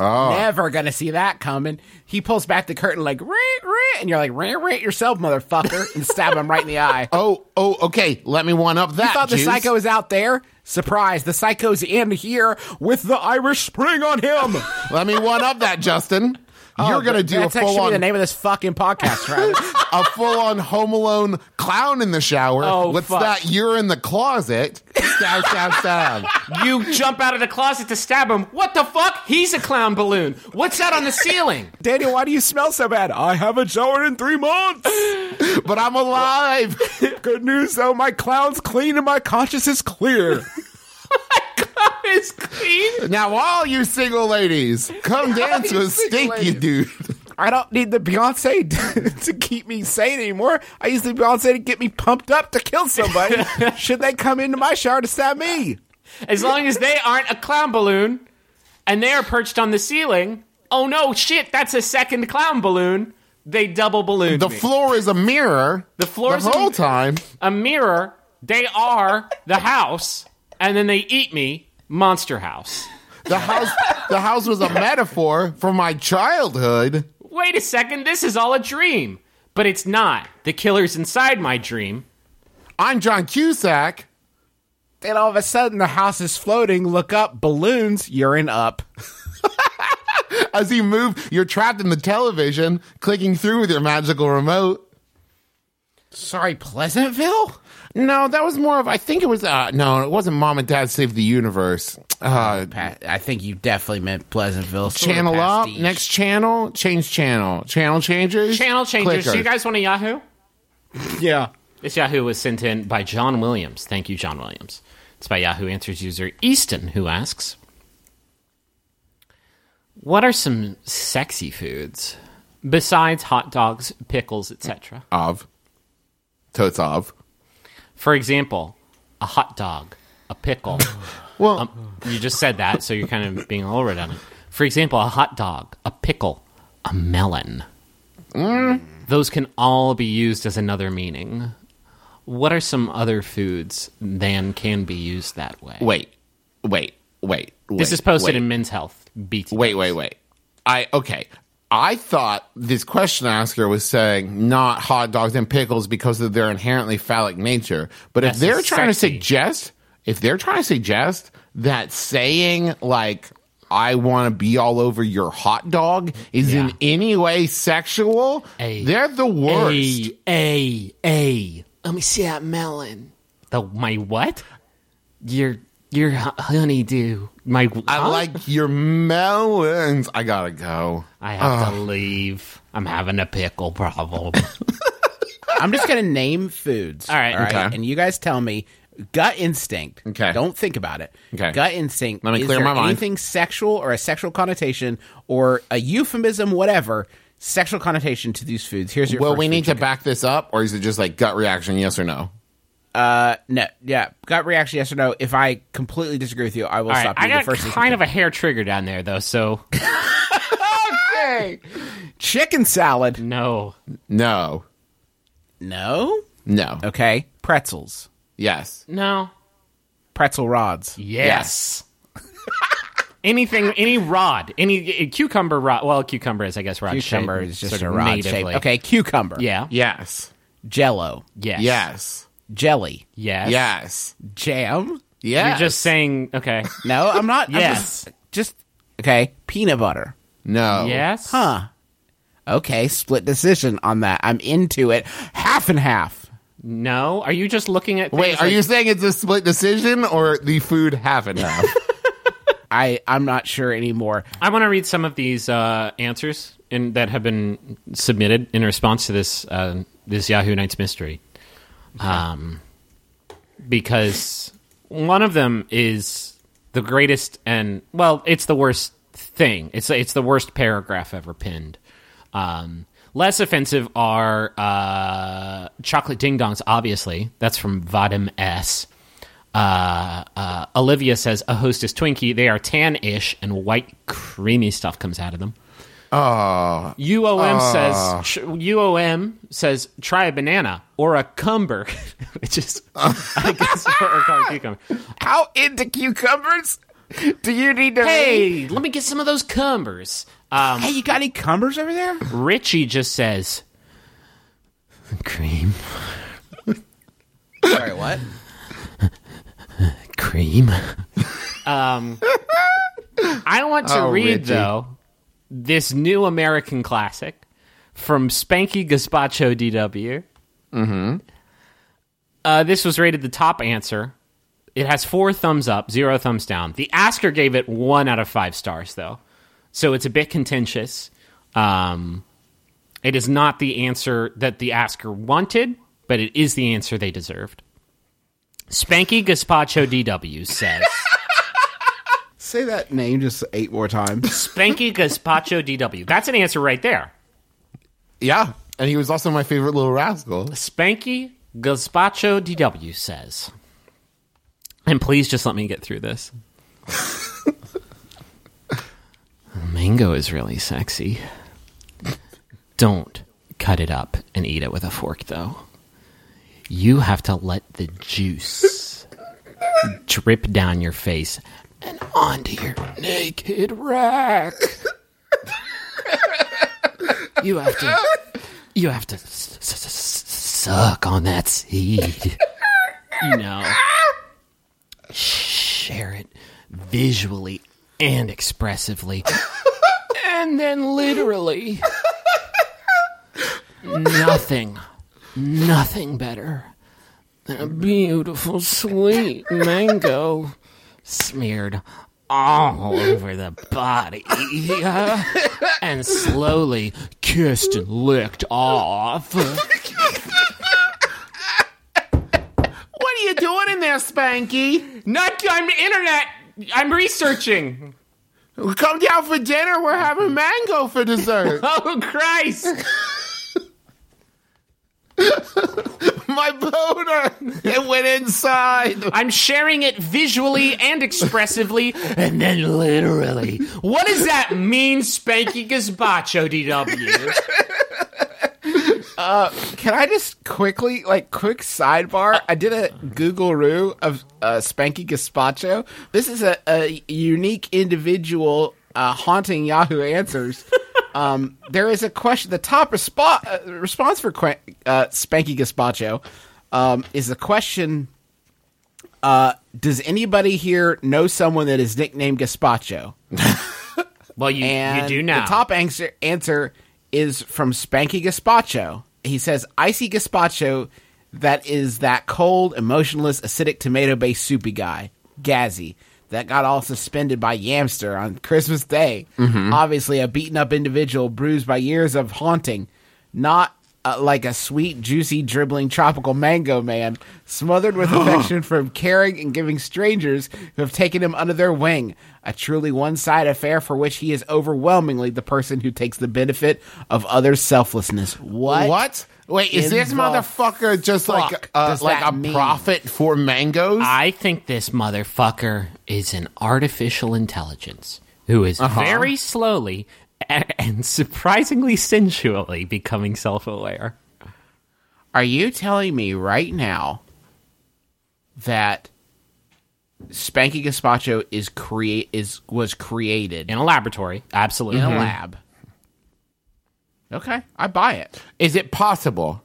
Oh,
Never gonna see that coming. He pulls back the curtain like, "Ree, ree," and you're like, "Ree, ree yourself, motherfucker," and stab him right in the eye.
oh, oh. Okay, let me one up that.
You thought the
Juice.
psycho was out there? Surprise! The psycho's in here with the Irish Spring on him.
Let me one up that, Justin. Oh, you're gonna do a
Oh,
full
the name of this fucking podcast, Travis.
a full on Home Alone clown in the shower.
Oh,
What's
fuck.
that? You're in the closet. Stab, stab, stab.
You jump out of the closet to stab him. What the fuck? He's a clown balloon. What's that on the ceiling?
Daniel, why do you smell so bad? I haven't showered in three months.
But I'm alive.
Good news though, my clown's clean and my conscience is clear.
My God, it's clean.
Now, all you single ladies, come dance with Stinky Dude.
I don't need the Beyonce to keep me sane anymore. I use the Beyonce to get me pumped up to kill somebody. Should they come into my shower to stab me?
As long as they aren't a clown balloon and they are perched on the ceiling. Oh no, shit, that's a second clown balloon. They double ballooned
The
me.
floor is a mirror.
The floor is
the
a-
whole time.
a mirror. They are the house, and then they eat me. Monster House.
The house, the house was a metaphor for my childhood.
Wait a second, this is all a dream. But it's not. The killer's inside my dream.
I'm John Cusack.
Then all of a sudden the house is floating. Look up, balloons, urine up.
As you move, you're trapped in the television, clicking through with your magical remote.
Sorry, Pleasantville?
No, that was more of. I think it was. Uh, no, it wasn't. Mom and Dad Save the Universe. Uh,
Pa- I think you definitely meant Pleasantville. Sort
channel up. Next channel. Change channel. Channel changers.
Channel changers.
Clickers.
Do you guys want a Yahoo?
Yeah.
This Yahoo was sent in by John Williams. Thank you, John Williams. It's by Yahoo Answers user Easton, who asks What are some sexy foods besides hot dogs, pickles, etc.?
of. Totes of.
For example, a hot dog, a pickle.
Well,
Um, you just said that, so you're kind of being a little redundant. For example, a hot dog, a pickle, a melon. Those can all be used as another meaning. What are some other foods than can be used that way?
wait, wait, wait.
This is posted
wait.
in Men's Health. BT.
Wait, wait, wait. I okay. I thought this question asker was saying not hot dogs and pickles because of their inherently phallic nature. But if they're trying
sexy.
to suggest, if they're trying to suggest that saying like I want to be all over your hot dog is in any way sexual,
Hey.
they're the worst.
A, A, A. Let me see that melon. The my what? Your your hu- honeydew. My
I
huh?
like your melons. I gotta go.
I have to leave. I'm having a pickle problem.
I'm just going to name foods.
All right.
Okay.
And you guys tell me gut instinct.
Okay.
Don't think about it.
Okay.
Gut instinct.
Let me
is
clear
there
my mind.
Anything sexual or a sexual connotation or a euphemism, whatever, sexual connotation to these foods. Here's your
Well,
first
we need to back this up, or is it just like gut reaction, yes or no?
Uh, no, yeah, gut reaction, yes or no. If I completely disagree with you, I will
All right.
stop you.
I got
the first
kind of a hair trigger down there though, so okay.
chicken salad.
no.
No.
No.
No.
Okay. Pretzels.
Yes.
No.
Pretzel rods.
Yes. Anything, any rod, any uh, cucumber rod. Well, cucumber is, I guess, rod.
Cucumber
shaped
is just
sort
a
of
rod shape. Okay. Cucumber.
Yeah.
Yes.
Jello.
Yes.
Yes.
Jelly.
Yes.
Yes.
Jam.
Yes.
You're just saying. Okay.
No, I'm not. I'm
Yes.
just, just okay. Peanut butter.
no.
Yes.
Huh. Okay. Split decision on that. I'm into it. Half and half.
No. Are you just looking at?
Wait, are
like-
you saying it's a split decision or the food half and half?
I I'm not sure anymore.
I want to read some of these uh, answers in, that have been submitted in response to this uh, this Yahoo Nights mystery, um, because one of them is the greatest and well, it's the worst thing. It's it's the worst paragraph ever pinned. Um, less offensive are uh, chocolate ding dongs. Obviously, that's from Vadim S. Uh, uh, Olivia says a hostess Twinkie. They are tan-ish and white creamy stuff comes out of them.
Oh.
UOM says UOM says try a banana or a cumber, which is I guess what we're cucumber.
How into cucumbers do you need to?
Hey, let me get some of those cumbers. Um,
hey, you got any cumbers over there?
Richie just says cream,
Sorry, what?
cream. um, I want to
Oh,
read
Richie.
though this new American classic from Spanky Gazpacho DW. Mm-hmm. Uh, this was rated the top answer. It has four thumbs up, zero thumbs down. The asker gave it one out of five stars, though, so it's a bit contentious. Um, it is not the answer that the asker wanted, but it is the answer they deserved. Spanky Gazpacho DW says.
Say that name just eight more times.
Spanky Gazpacho DW. That's an answer right there.
Yeah. And he was also my favorite little rascal.
Spanky Gazpacho DW says. And please just let me get through this. Mango is really sexy. Don't cut it up and eat it with a fork, though. You have to let the juice drip down your face and onto your naked rack. you have to you have to s- s- s- suck on that seed. You know, share it visually and expressively, and then literally. Nothing nothing better than a beautiful sweet mango smeared all over the body and slowly kissed and licked off.
What are you doing in there, Spanky?
Not, I'm internet. I'm researching.
Come down for dinner. We're having mango for dessert.
Oh Christ!
My boner. It went inside.
I'm sharing it visually and expressively, and then literally. What does that mean, Spanky Gazpacho, DW?
Can I just quickly, like, quick sidebar? I did a Google Roo of uh, Spanky Gazpacho. This is a, a unique individual uh, haunting Yahoo Answers. Um, there is a question. The top respo- uh, response for que- uh, Spanky Gazpacho um, is the question: uh, Does anybody here know someone that is nicknamed Gazpacho?
Well, you, you do now.
The top answer, answer is from Spanky Gazpacho. He says, Icy Gazpacho that is that cold, emotionless, acidic tomato based soupy guy, Gazzy, that got all suspended by Yamster on Christmas Day. Obviously, a beaten up individual bruised by years of haunting, not uh, like a sweet, juicy, dribbling tropical mango man, smothered with affection from caring and giving strangers who have taken him under their wing. A truly one side affair for which he is overwhelmingly the person who takes the benefit of others' selflessness. What?
What? Wait, is this motherfucker just like uh, like a
mean?
prophet for mangoes?
I think this motherfucker is an artificial intelligence who is uh-huh. very slowly and, and surprisingly sensually becoming self aware.
Are you telling me right now that Spanky Gazpacho is create is was created
In a laboratory, absolutely.
in a mm-hmm. lab? Okay, I buy it.
is it possible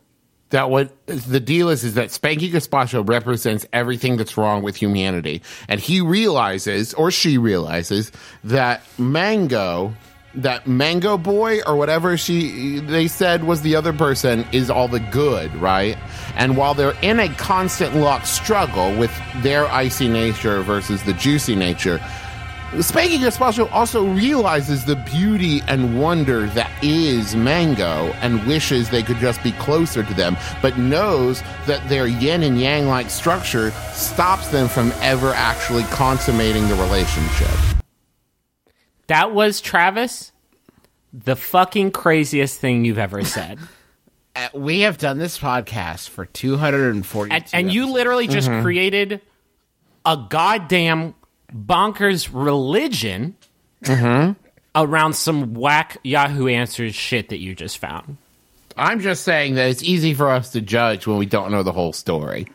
that what the deal is is that Spanky Gazpacho represents everything that's wrong with humanity, and he realizes or she realizes that Mango, that Mango Boy or whatever she they said was the other person is all the good, right? And while they're in a constant lock struggle with their icy nature versus the juicy nature. Spanky Gazpacho also realizes the beauty and wonder that is Mango and wishes they could just be closer to them, but knows that their yin and yang like structure stops them from ever actually consummating the relationship.
That was Travis, the fucking craziest thing you've ever said.
Uh, We have done this podcast for 240
and, and you literally just created a goddamn bonkers religion mm-hmm. around some whack Yahoo Answers shit that you just found.
I'm just saying that it's easy for us to judge when we don't know the whole story.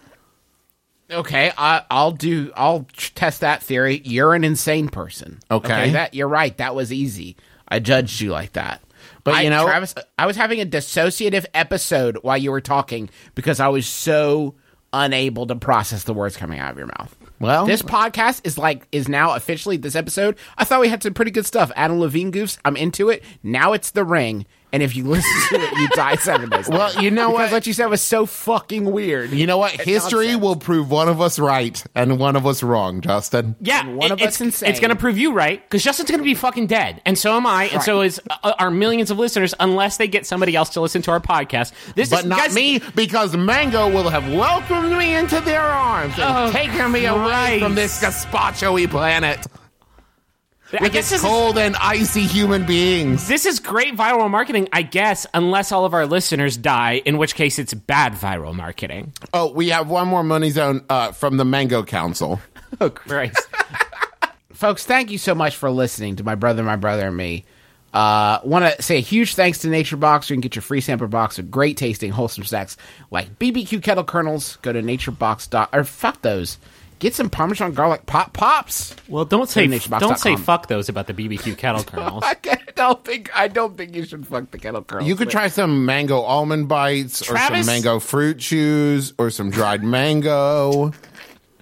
Okay, I, I'll do. I'll test that theory. You're an insane person.
Okay.
that you're right. That was easy. I judged you like that.
But,
I-
you know-
Travis, I was having a dissociative episode while you were talking because I was so unable to process the words coming out of your mouth.
Well-
this podcast is like is now officially this episode. I thought we had some pretty good stuff. Adam Levine goofs. I'm into it. Now it's the ring. And if you listen to it, you die seven days.
Well, you know
because
what?
what you said was so fucking weird.
You know what? History
nonsense.
will prove one of us right and one of us wrong, Justin.
Yeah,
And one
it-
of us
it's,
insane.
It's going to prove you right because Justin's going to be fucking dead, and so am I, and so is uh, our millions of listeners, unless they get somebody else to listen to our podcast. This
But
is
not
guys,
me, because Mango will have welcomed me into their arms and
Oh,
taken me away from this gazpacho-y planet
I
with
guess
its
this is,
cold and icy human beings.
this is great viral marketing, I guess, unless all of our listeners die, in which case it's bad viral marketing.
Oh, we have one more money zone uh, from the Mango Council.
Oh Christ!
folks thank you so much for listening to my brother my brother and me uh want to say a huge thanks to nature box you can get your free sample box of great tasting wholesome snacks like bbq kettle kernels go to naturebox dot or fuck those get some parmesan garlic pop pops
Well, don't say don't say fuck those about the BBQ kettle kernels.
I don't think I don't think you should fuck the kettle kernels.
You could
but-
try some mango almond bites or some mango fruit chews or some dried mango.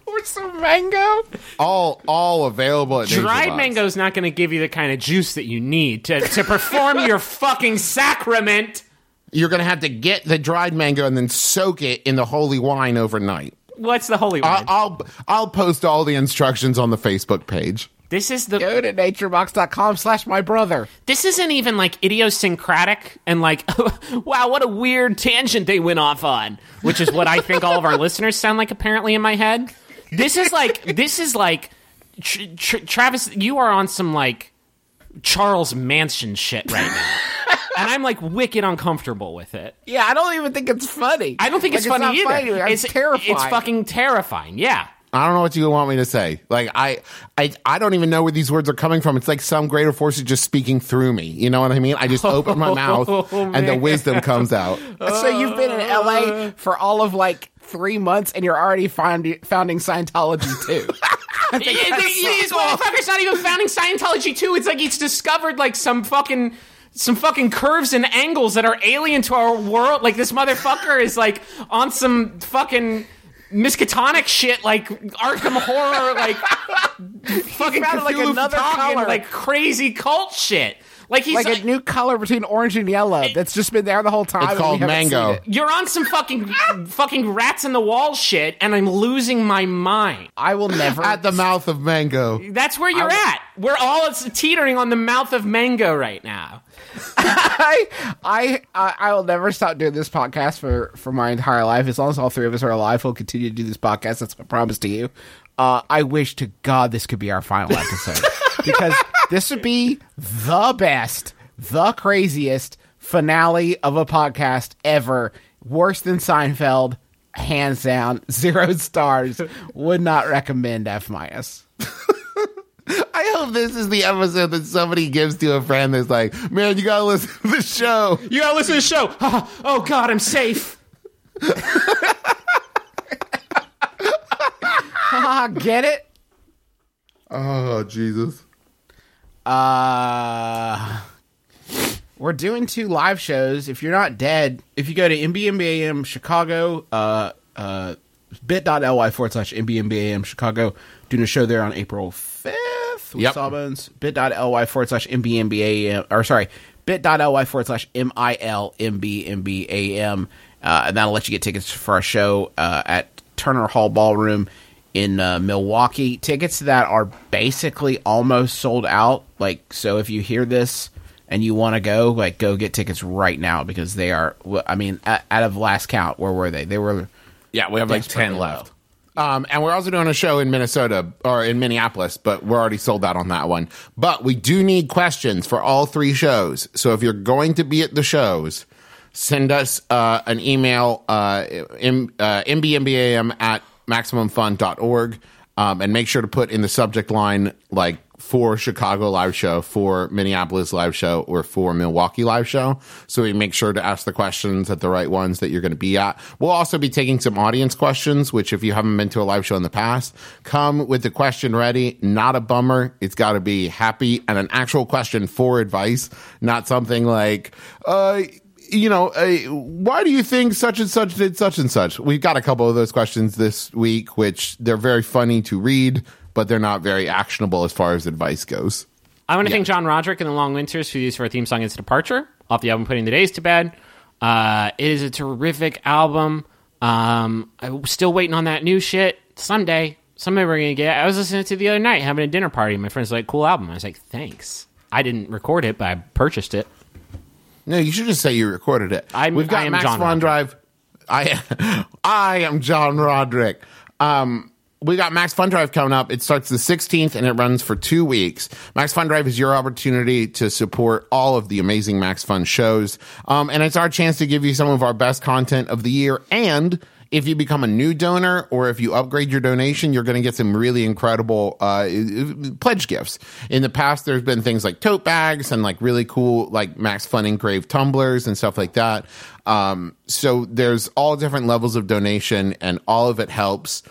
or some mango.
All all available at
Dried
mango
is not going to give you the kind of juice that you need to, to perform your fucking sacrament.
You're going to have to get the dried mango and then soak it in the holy wine overnight.
What's the holy
I-
wine?
I'll I'll post all the instructions on the Facebook page.
this is the
Go to naturebox.com slash my brother.
this isn't even like idiosyncratic and like wow what a weird tangent they went off on which is what i think all of our listeners sound like apparently in my head this is like this is like tr- tr- travis you are on some like charles manson shit right now and i'm like wicked uncomfortable with it
Yeah, I don't even think it's funny.
i don't think
Like,
it's funny
not
either
Funny. It's, terrifying.
it's fucking terrifying yeah
I don't know what you want me to say. Like I, I, I don't even know where these words are coming from. It's like some greater force is just speaking through me. You know what I mean? I just open my oh, mouth and the wisdom comes out.
So you've been in LA for all of like three months, and you're already found, founding Scientology too.
Yeah, These motherfuckers not even founding Scientology too. It's like he's discovered like some fucking some fucking curves and angles that are alien to our world. Like this motherfucker is like on some fucking Miskatonic shit, like Arkham horror, like fucking
found, like, another
talking,
color.
like crazy cult shit. Like he's
like
like,
a new color between orange and yellow that's just been there the whole time.
It's called mango.
it.
you're on some fucking fucking rats in the wall shit, and I'm losing my mind.
I will never.
At the mouth of mango.
That's where you're at. We're all teetering on the mouth of mango right now.
I, I, I will never stop doing this podcast for for my entire life. As long as all three of us are alive, we'll continue to do this podcast. That's my promise to you. Uh, I wish to God this could be our final episode because this would be the best, the craziest finale of a podcast ever. Worse than Seinfeld, hands down, zero stars. Would not recommend F minus.
I hope this is the episode that somebody gives to a friend that's like, man, you gotta listen to the show.
You gotta listen to the show. oh God, I'm safe.
Get it?
Oh, Jesus.
Uh, we're doing two live shows. If you're not dead, if you go to MBMBAM Chicago, uh, uh, bit.ly forward slash MBMBAM Chicago, doing a show there on April 5th with
Yep.
Sawbones. Bit.ly forward slash MBMBAM, or sorry, bit.ly forward slash MILMBMBAM. Uh, and that'll let you get tickets for our show uh, at Turner Hall Ballroom in uh, Milwaukee. Tickets to that are basically almost sold out. Like, so if you hear this and you want to go, like, go get tickets right now because they are. I mean, a- out of last count, where were they? They were.
Yeah, we have like
Desperately
10
low.
Um, and we're also doing a show in Minnesota or in Minneapolis, but we're already sold out on that one. But we do need questions for all three shows. So if you're going to be at the shows, send us uh, an email, uh, uh, mbmbam at maximumfun.org, um, and make sure to put in the subject line like for Chicago live show, for Minneapolis live show, or for Milwaukee live show. So we make sure to ask the questions at the right ones that you're going to be at. We'll also be taking some audience questions, which if you haven't been to a live show in the past, come with the question ready. Not a bummer. It's got to be happy and an actual question for advice, not something like, uh, you know, uh, why do you think such and such did such and such? We've got a couple of those questions this week, which they're very funny to read, but they're not very actionable as far as advice goes.
I want to thank John Roderick and the Long Winters for use for our theme song "It's Departure" off the album "Putting the Days to Bed." Uh, it is a terrific album. Um, I'm still waiting on that new shit. Someday, someday we're gonna get. I was listening to it the other night, having a dinner party. My friends like, "Cool album." I was like, "Thanks." I didn't record it, but I purchased it.
No, you should just say you recorded it.
I'm-
We've got
I am
Max
John
Fun
Roderick.
Drive. I I am John Roderick. Um, we got Max Fun Drive coming up. It starts the 16th and it runs for two weeks. Max Fun Drive is your opportunity to support all of the amazing Max Fun shows. Um, and it's our chance to give you some of our best content of the year. And if you become a new donor or if you upgrade your donation, you're going to get some really incredible uh, pledge gifts. In the past, there's been things like tote bags and like really cool like Max Fun engraved tumblers and stuff like that. Um, so there's all different levels of donation, and all of it helps.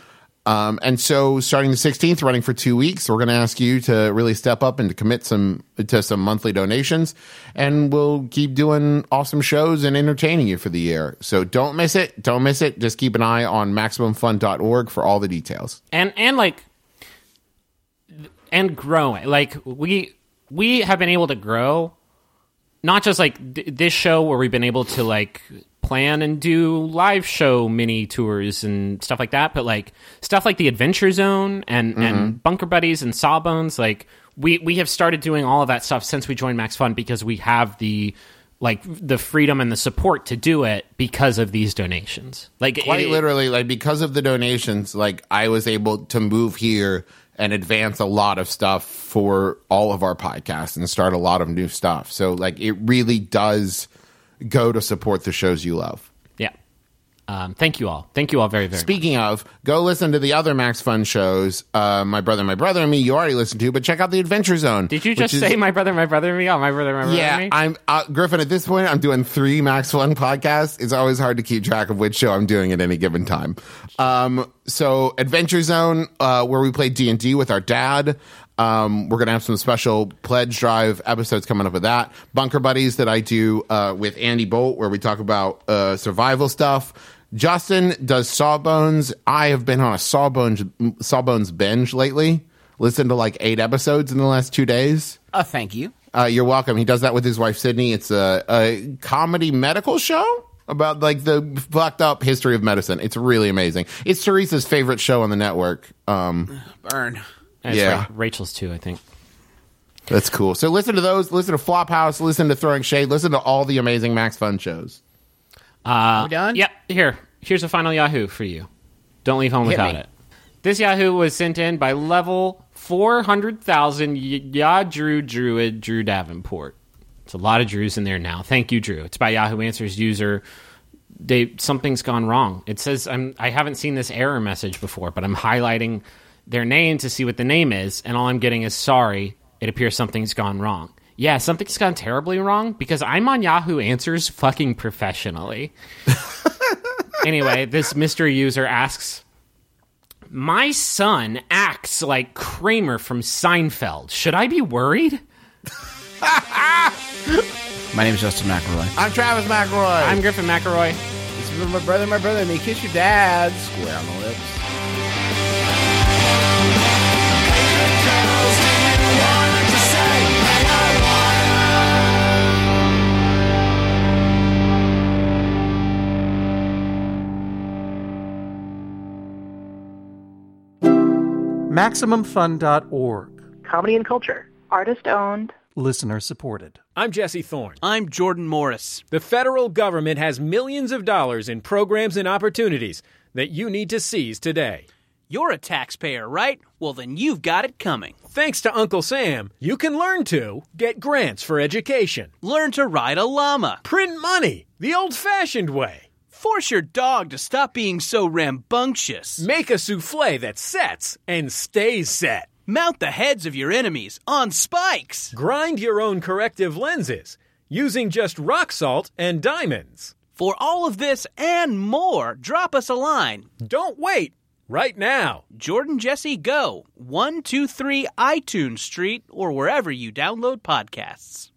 Um, and so starting the 16th, running for two weeks, we're going to ask you to really step up and to commit some to some monthly donations, and we'll keep doing awesome shows and entertaining you for the year. So don't miss it. Don't miss it. Just keep an eye on maximumfun.org for all the details.
and and like and growing like we we have been able to grow not just like th- this show where we've been able to like plan and do live show mini tours and stuff like that, but like stuff like the Adventure Zone and and mm-hmm. Bunker Buddies and Sawbones. Like we we have started doing all of that stuff since we joined Max Fun because we have the like the freedom and the support to do it because of these donations. Like
quite
it-
literally like because of the donations like i was able to move here and advance a lot of stuff for all of our podcasts and start a lot of new stuff so like it really does go to support the shows you love
Yeah. Um, thank you all. Thank you all very very. much.
Speaking of, go listen to the other Max Fun shows. Uh, my brother, my brother, and me. You already listened to, but check out the Adventure Zone.
Did you just
is-
say my brother, my brother, and me? Oh, my brother, my brother,
Yeah,
and me.
I'm uh, Griffin. At this point, I'm doing three Max Fun podcasts. It's always hard to keep track of which show I'm doing at any given time. Um, so Adventure Zone, uh, where we play D and D with our dad. Um, we're gonna have some special pledge drive episodes coming up with that. Bunker Buddies that I do uh, with Andy Bolt, where we talk about uh, survival stuff. Justin does Sawbones. I have been on a Sawbones Sawbones binge lately. Listened to like eight episodes in the last two days.
Oh, thank you.
Uh, you're welcome. He does that with his wife Sydnee. It's a, a comedy medical show about like the fucked up history of medicine. It's really amazing. It's Teresa's favorite show on the network. Um,
Burn.
That's
yeah.
right. Rachel's too, I think.
that's cool. So listen to those. Listen to Flophouse. Listen to Throwing Shade. Listen to all the amazing Max Fun shows.
Uh,
we done?
Yep. Here, here's a final Yahoo for you. Don't leave home
Hit
without
me.
it. This Yahoo was sent in by level four hundred thousand. Ya Drew Druid Drew Davenport. It's a lot of Drews in there now. Thank you, Drew. It's by Yahoo Answers user. They something's gone wrong. It says I'm. I haven't seen this error message before, but I'm highlighting their name to see what the name is, and all I'm getting is sorry. It appears something's gone wrong. Yeah, something's gone terribly wrong because I'm on Yahoo Answers fucking professionally. anyway, this mystery user asks My son acts like Kramer from Seinfeld. Should I be worried?
My name is Justin McElroy.
I'm Travis McElroy.
I'm Griffin McElroy.
This is my brother, my brother, and me. Kiss your dad. Square on the lips.
MaximumFun.org.
comedy and culture. Artist owned.
Listener supported.
I'm Jesse Thorn.
I'm Jordan Morris.
The federal government has millions of dollars in programs and opportunities that you need to seize today.
You're a taxpayer, right? Well, then you've got it coming.
Thanks to Uncle Sam, you can learn to get grants for education,
Learn to ride a llama.
print money the old fashioned way,
Force your dog to stop being so rambunctious.
make a souffle that sets and stays set,
Mount the heads of your enemies on spikes.
grind your own corrective lenses using just rock salt and diamonds.
For all of this and more, drop us a line.
Don't wait, right now.
Jordan Jesse Go, 123 iTunes Street, or wherever you download podcasts.